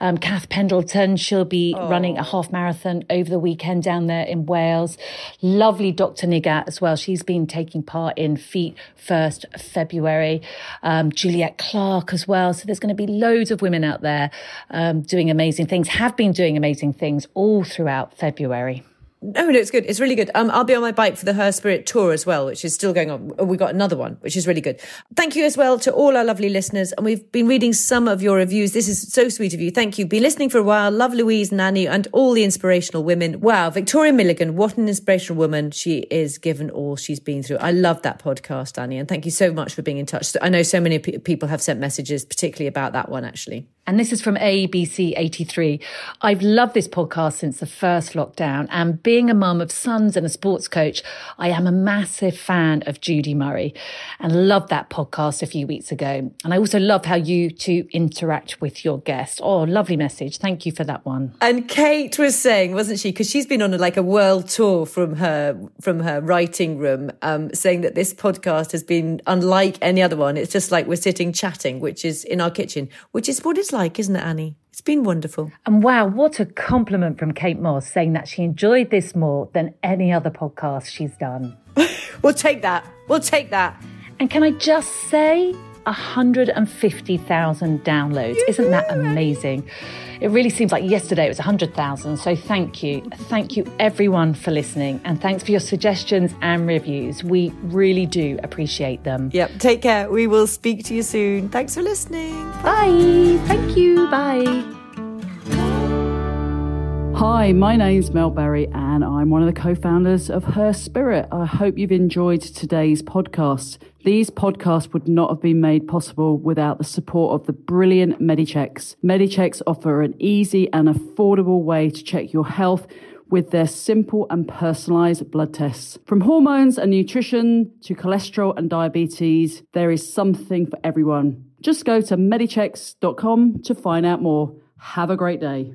Um, Kath Pendleton, she'll be oh. running a half marathon over the weekend down there in Wales. Lovely Dr. Nighat as well. She's been taking part in Feet First February. Um, Juliet Clark as well. So there's going to be loads of women out there um, doing amazing things, have been doing amazing things all throughout February. No, no, it's good. It's really good. Um, I'll be on my bike for the Her Spirit tour as well, which is still going on. We got another one, which is really good. Thank you as well to all our lovely listeners. And we've been reading some of your reviews. This is so sweet of you. Thank you. Been listening for a while. Love Louise, Nanny, and all the inspirational women. Wow. Victoria Milligan, what an inspirational woman she is given all she's been through. I love that podcast, Annie. And thank you so much for being in touch. I know so many people have sent messages, particularly about that one, actually. And this is from ABC83. I've loved this podcast since the first lockdown. And being a mum of sons and a sports coach, I am a massive fan of Judy Murray and loved that podcast a few weeks ago. And I also love how you two interact with your guests. Oh, lovely message. Thank you for that one. And Kate was saying, wasn't she? Because she's been on a, like a world tour from her, from her writing room, um, saying that this podcast has been unlike any other one. It's just like we're sitting chatting, which is in our kitchen, which is what it's like, isn't it, Annie? It's been wonderful. And wow, what a compliment from Kate Mosse saying that she enjoyed this more than any other podcast she's done. we'll take that. We'll take that. And can I just say, 150,000 downloads. Isn't that amazing? It really seems like yesterday it was 100,000. So thank you. Thank you, everyone, for listening. And thanks for your suggestions and reviews. We really do appreciate them. Yep. Take care. We will speak to you soon. Thanks for listening. Bye. Thank you. Bye. Hi, my name's Mel Berry, and I'm one of the co founders of Her Spirit. I hope you've enjoyed today's podcast. These podcasts would not have been made possible without the support of the brilliant Medichecks. Medichecks offer an easy and affordable way to check your health with their simple and personalized blood tests. From hormones and nutrition to cholesterol and diabetes, there is something for everyone. Just go to medichecks.com to find out more. Have a great day.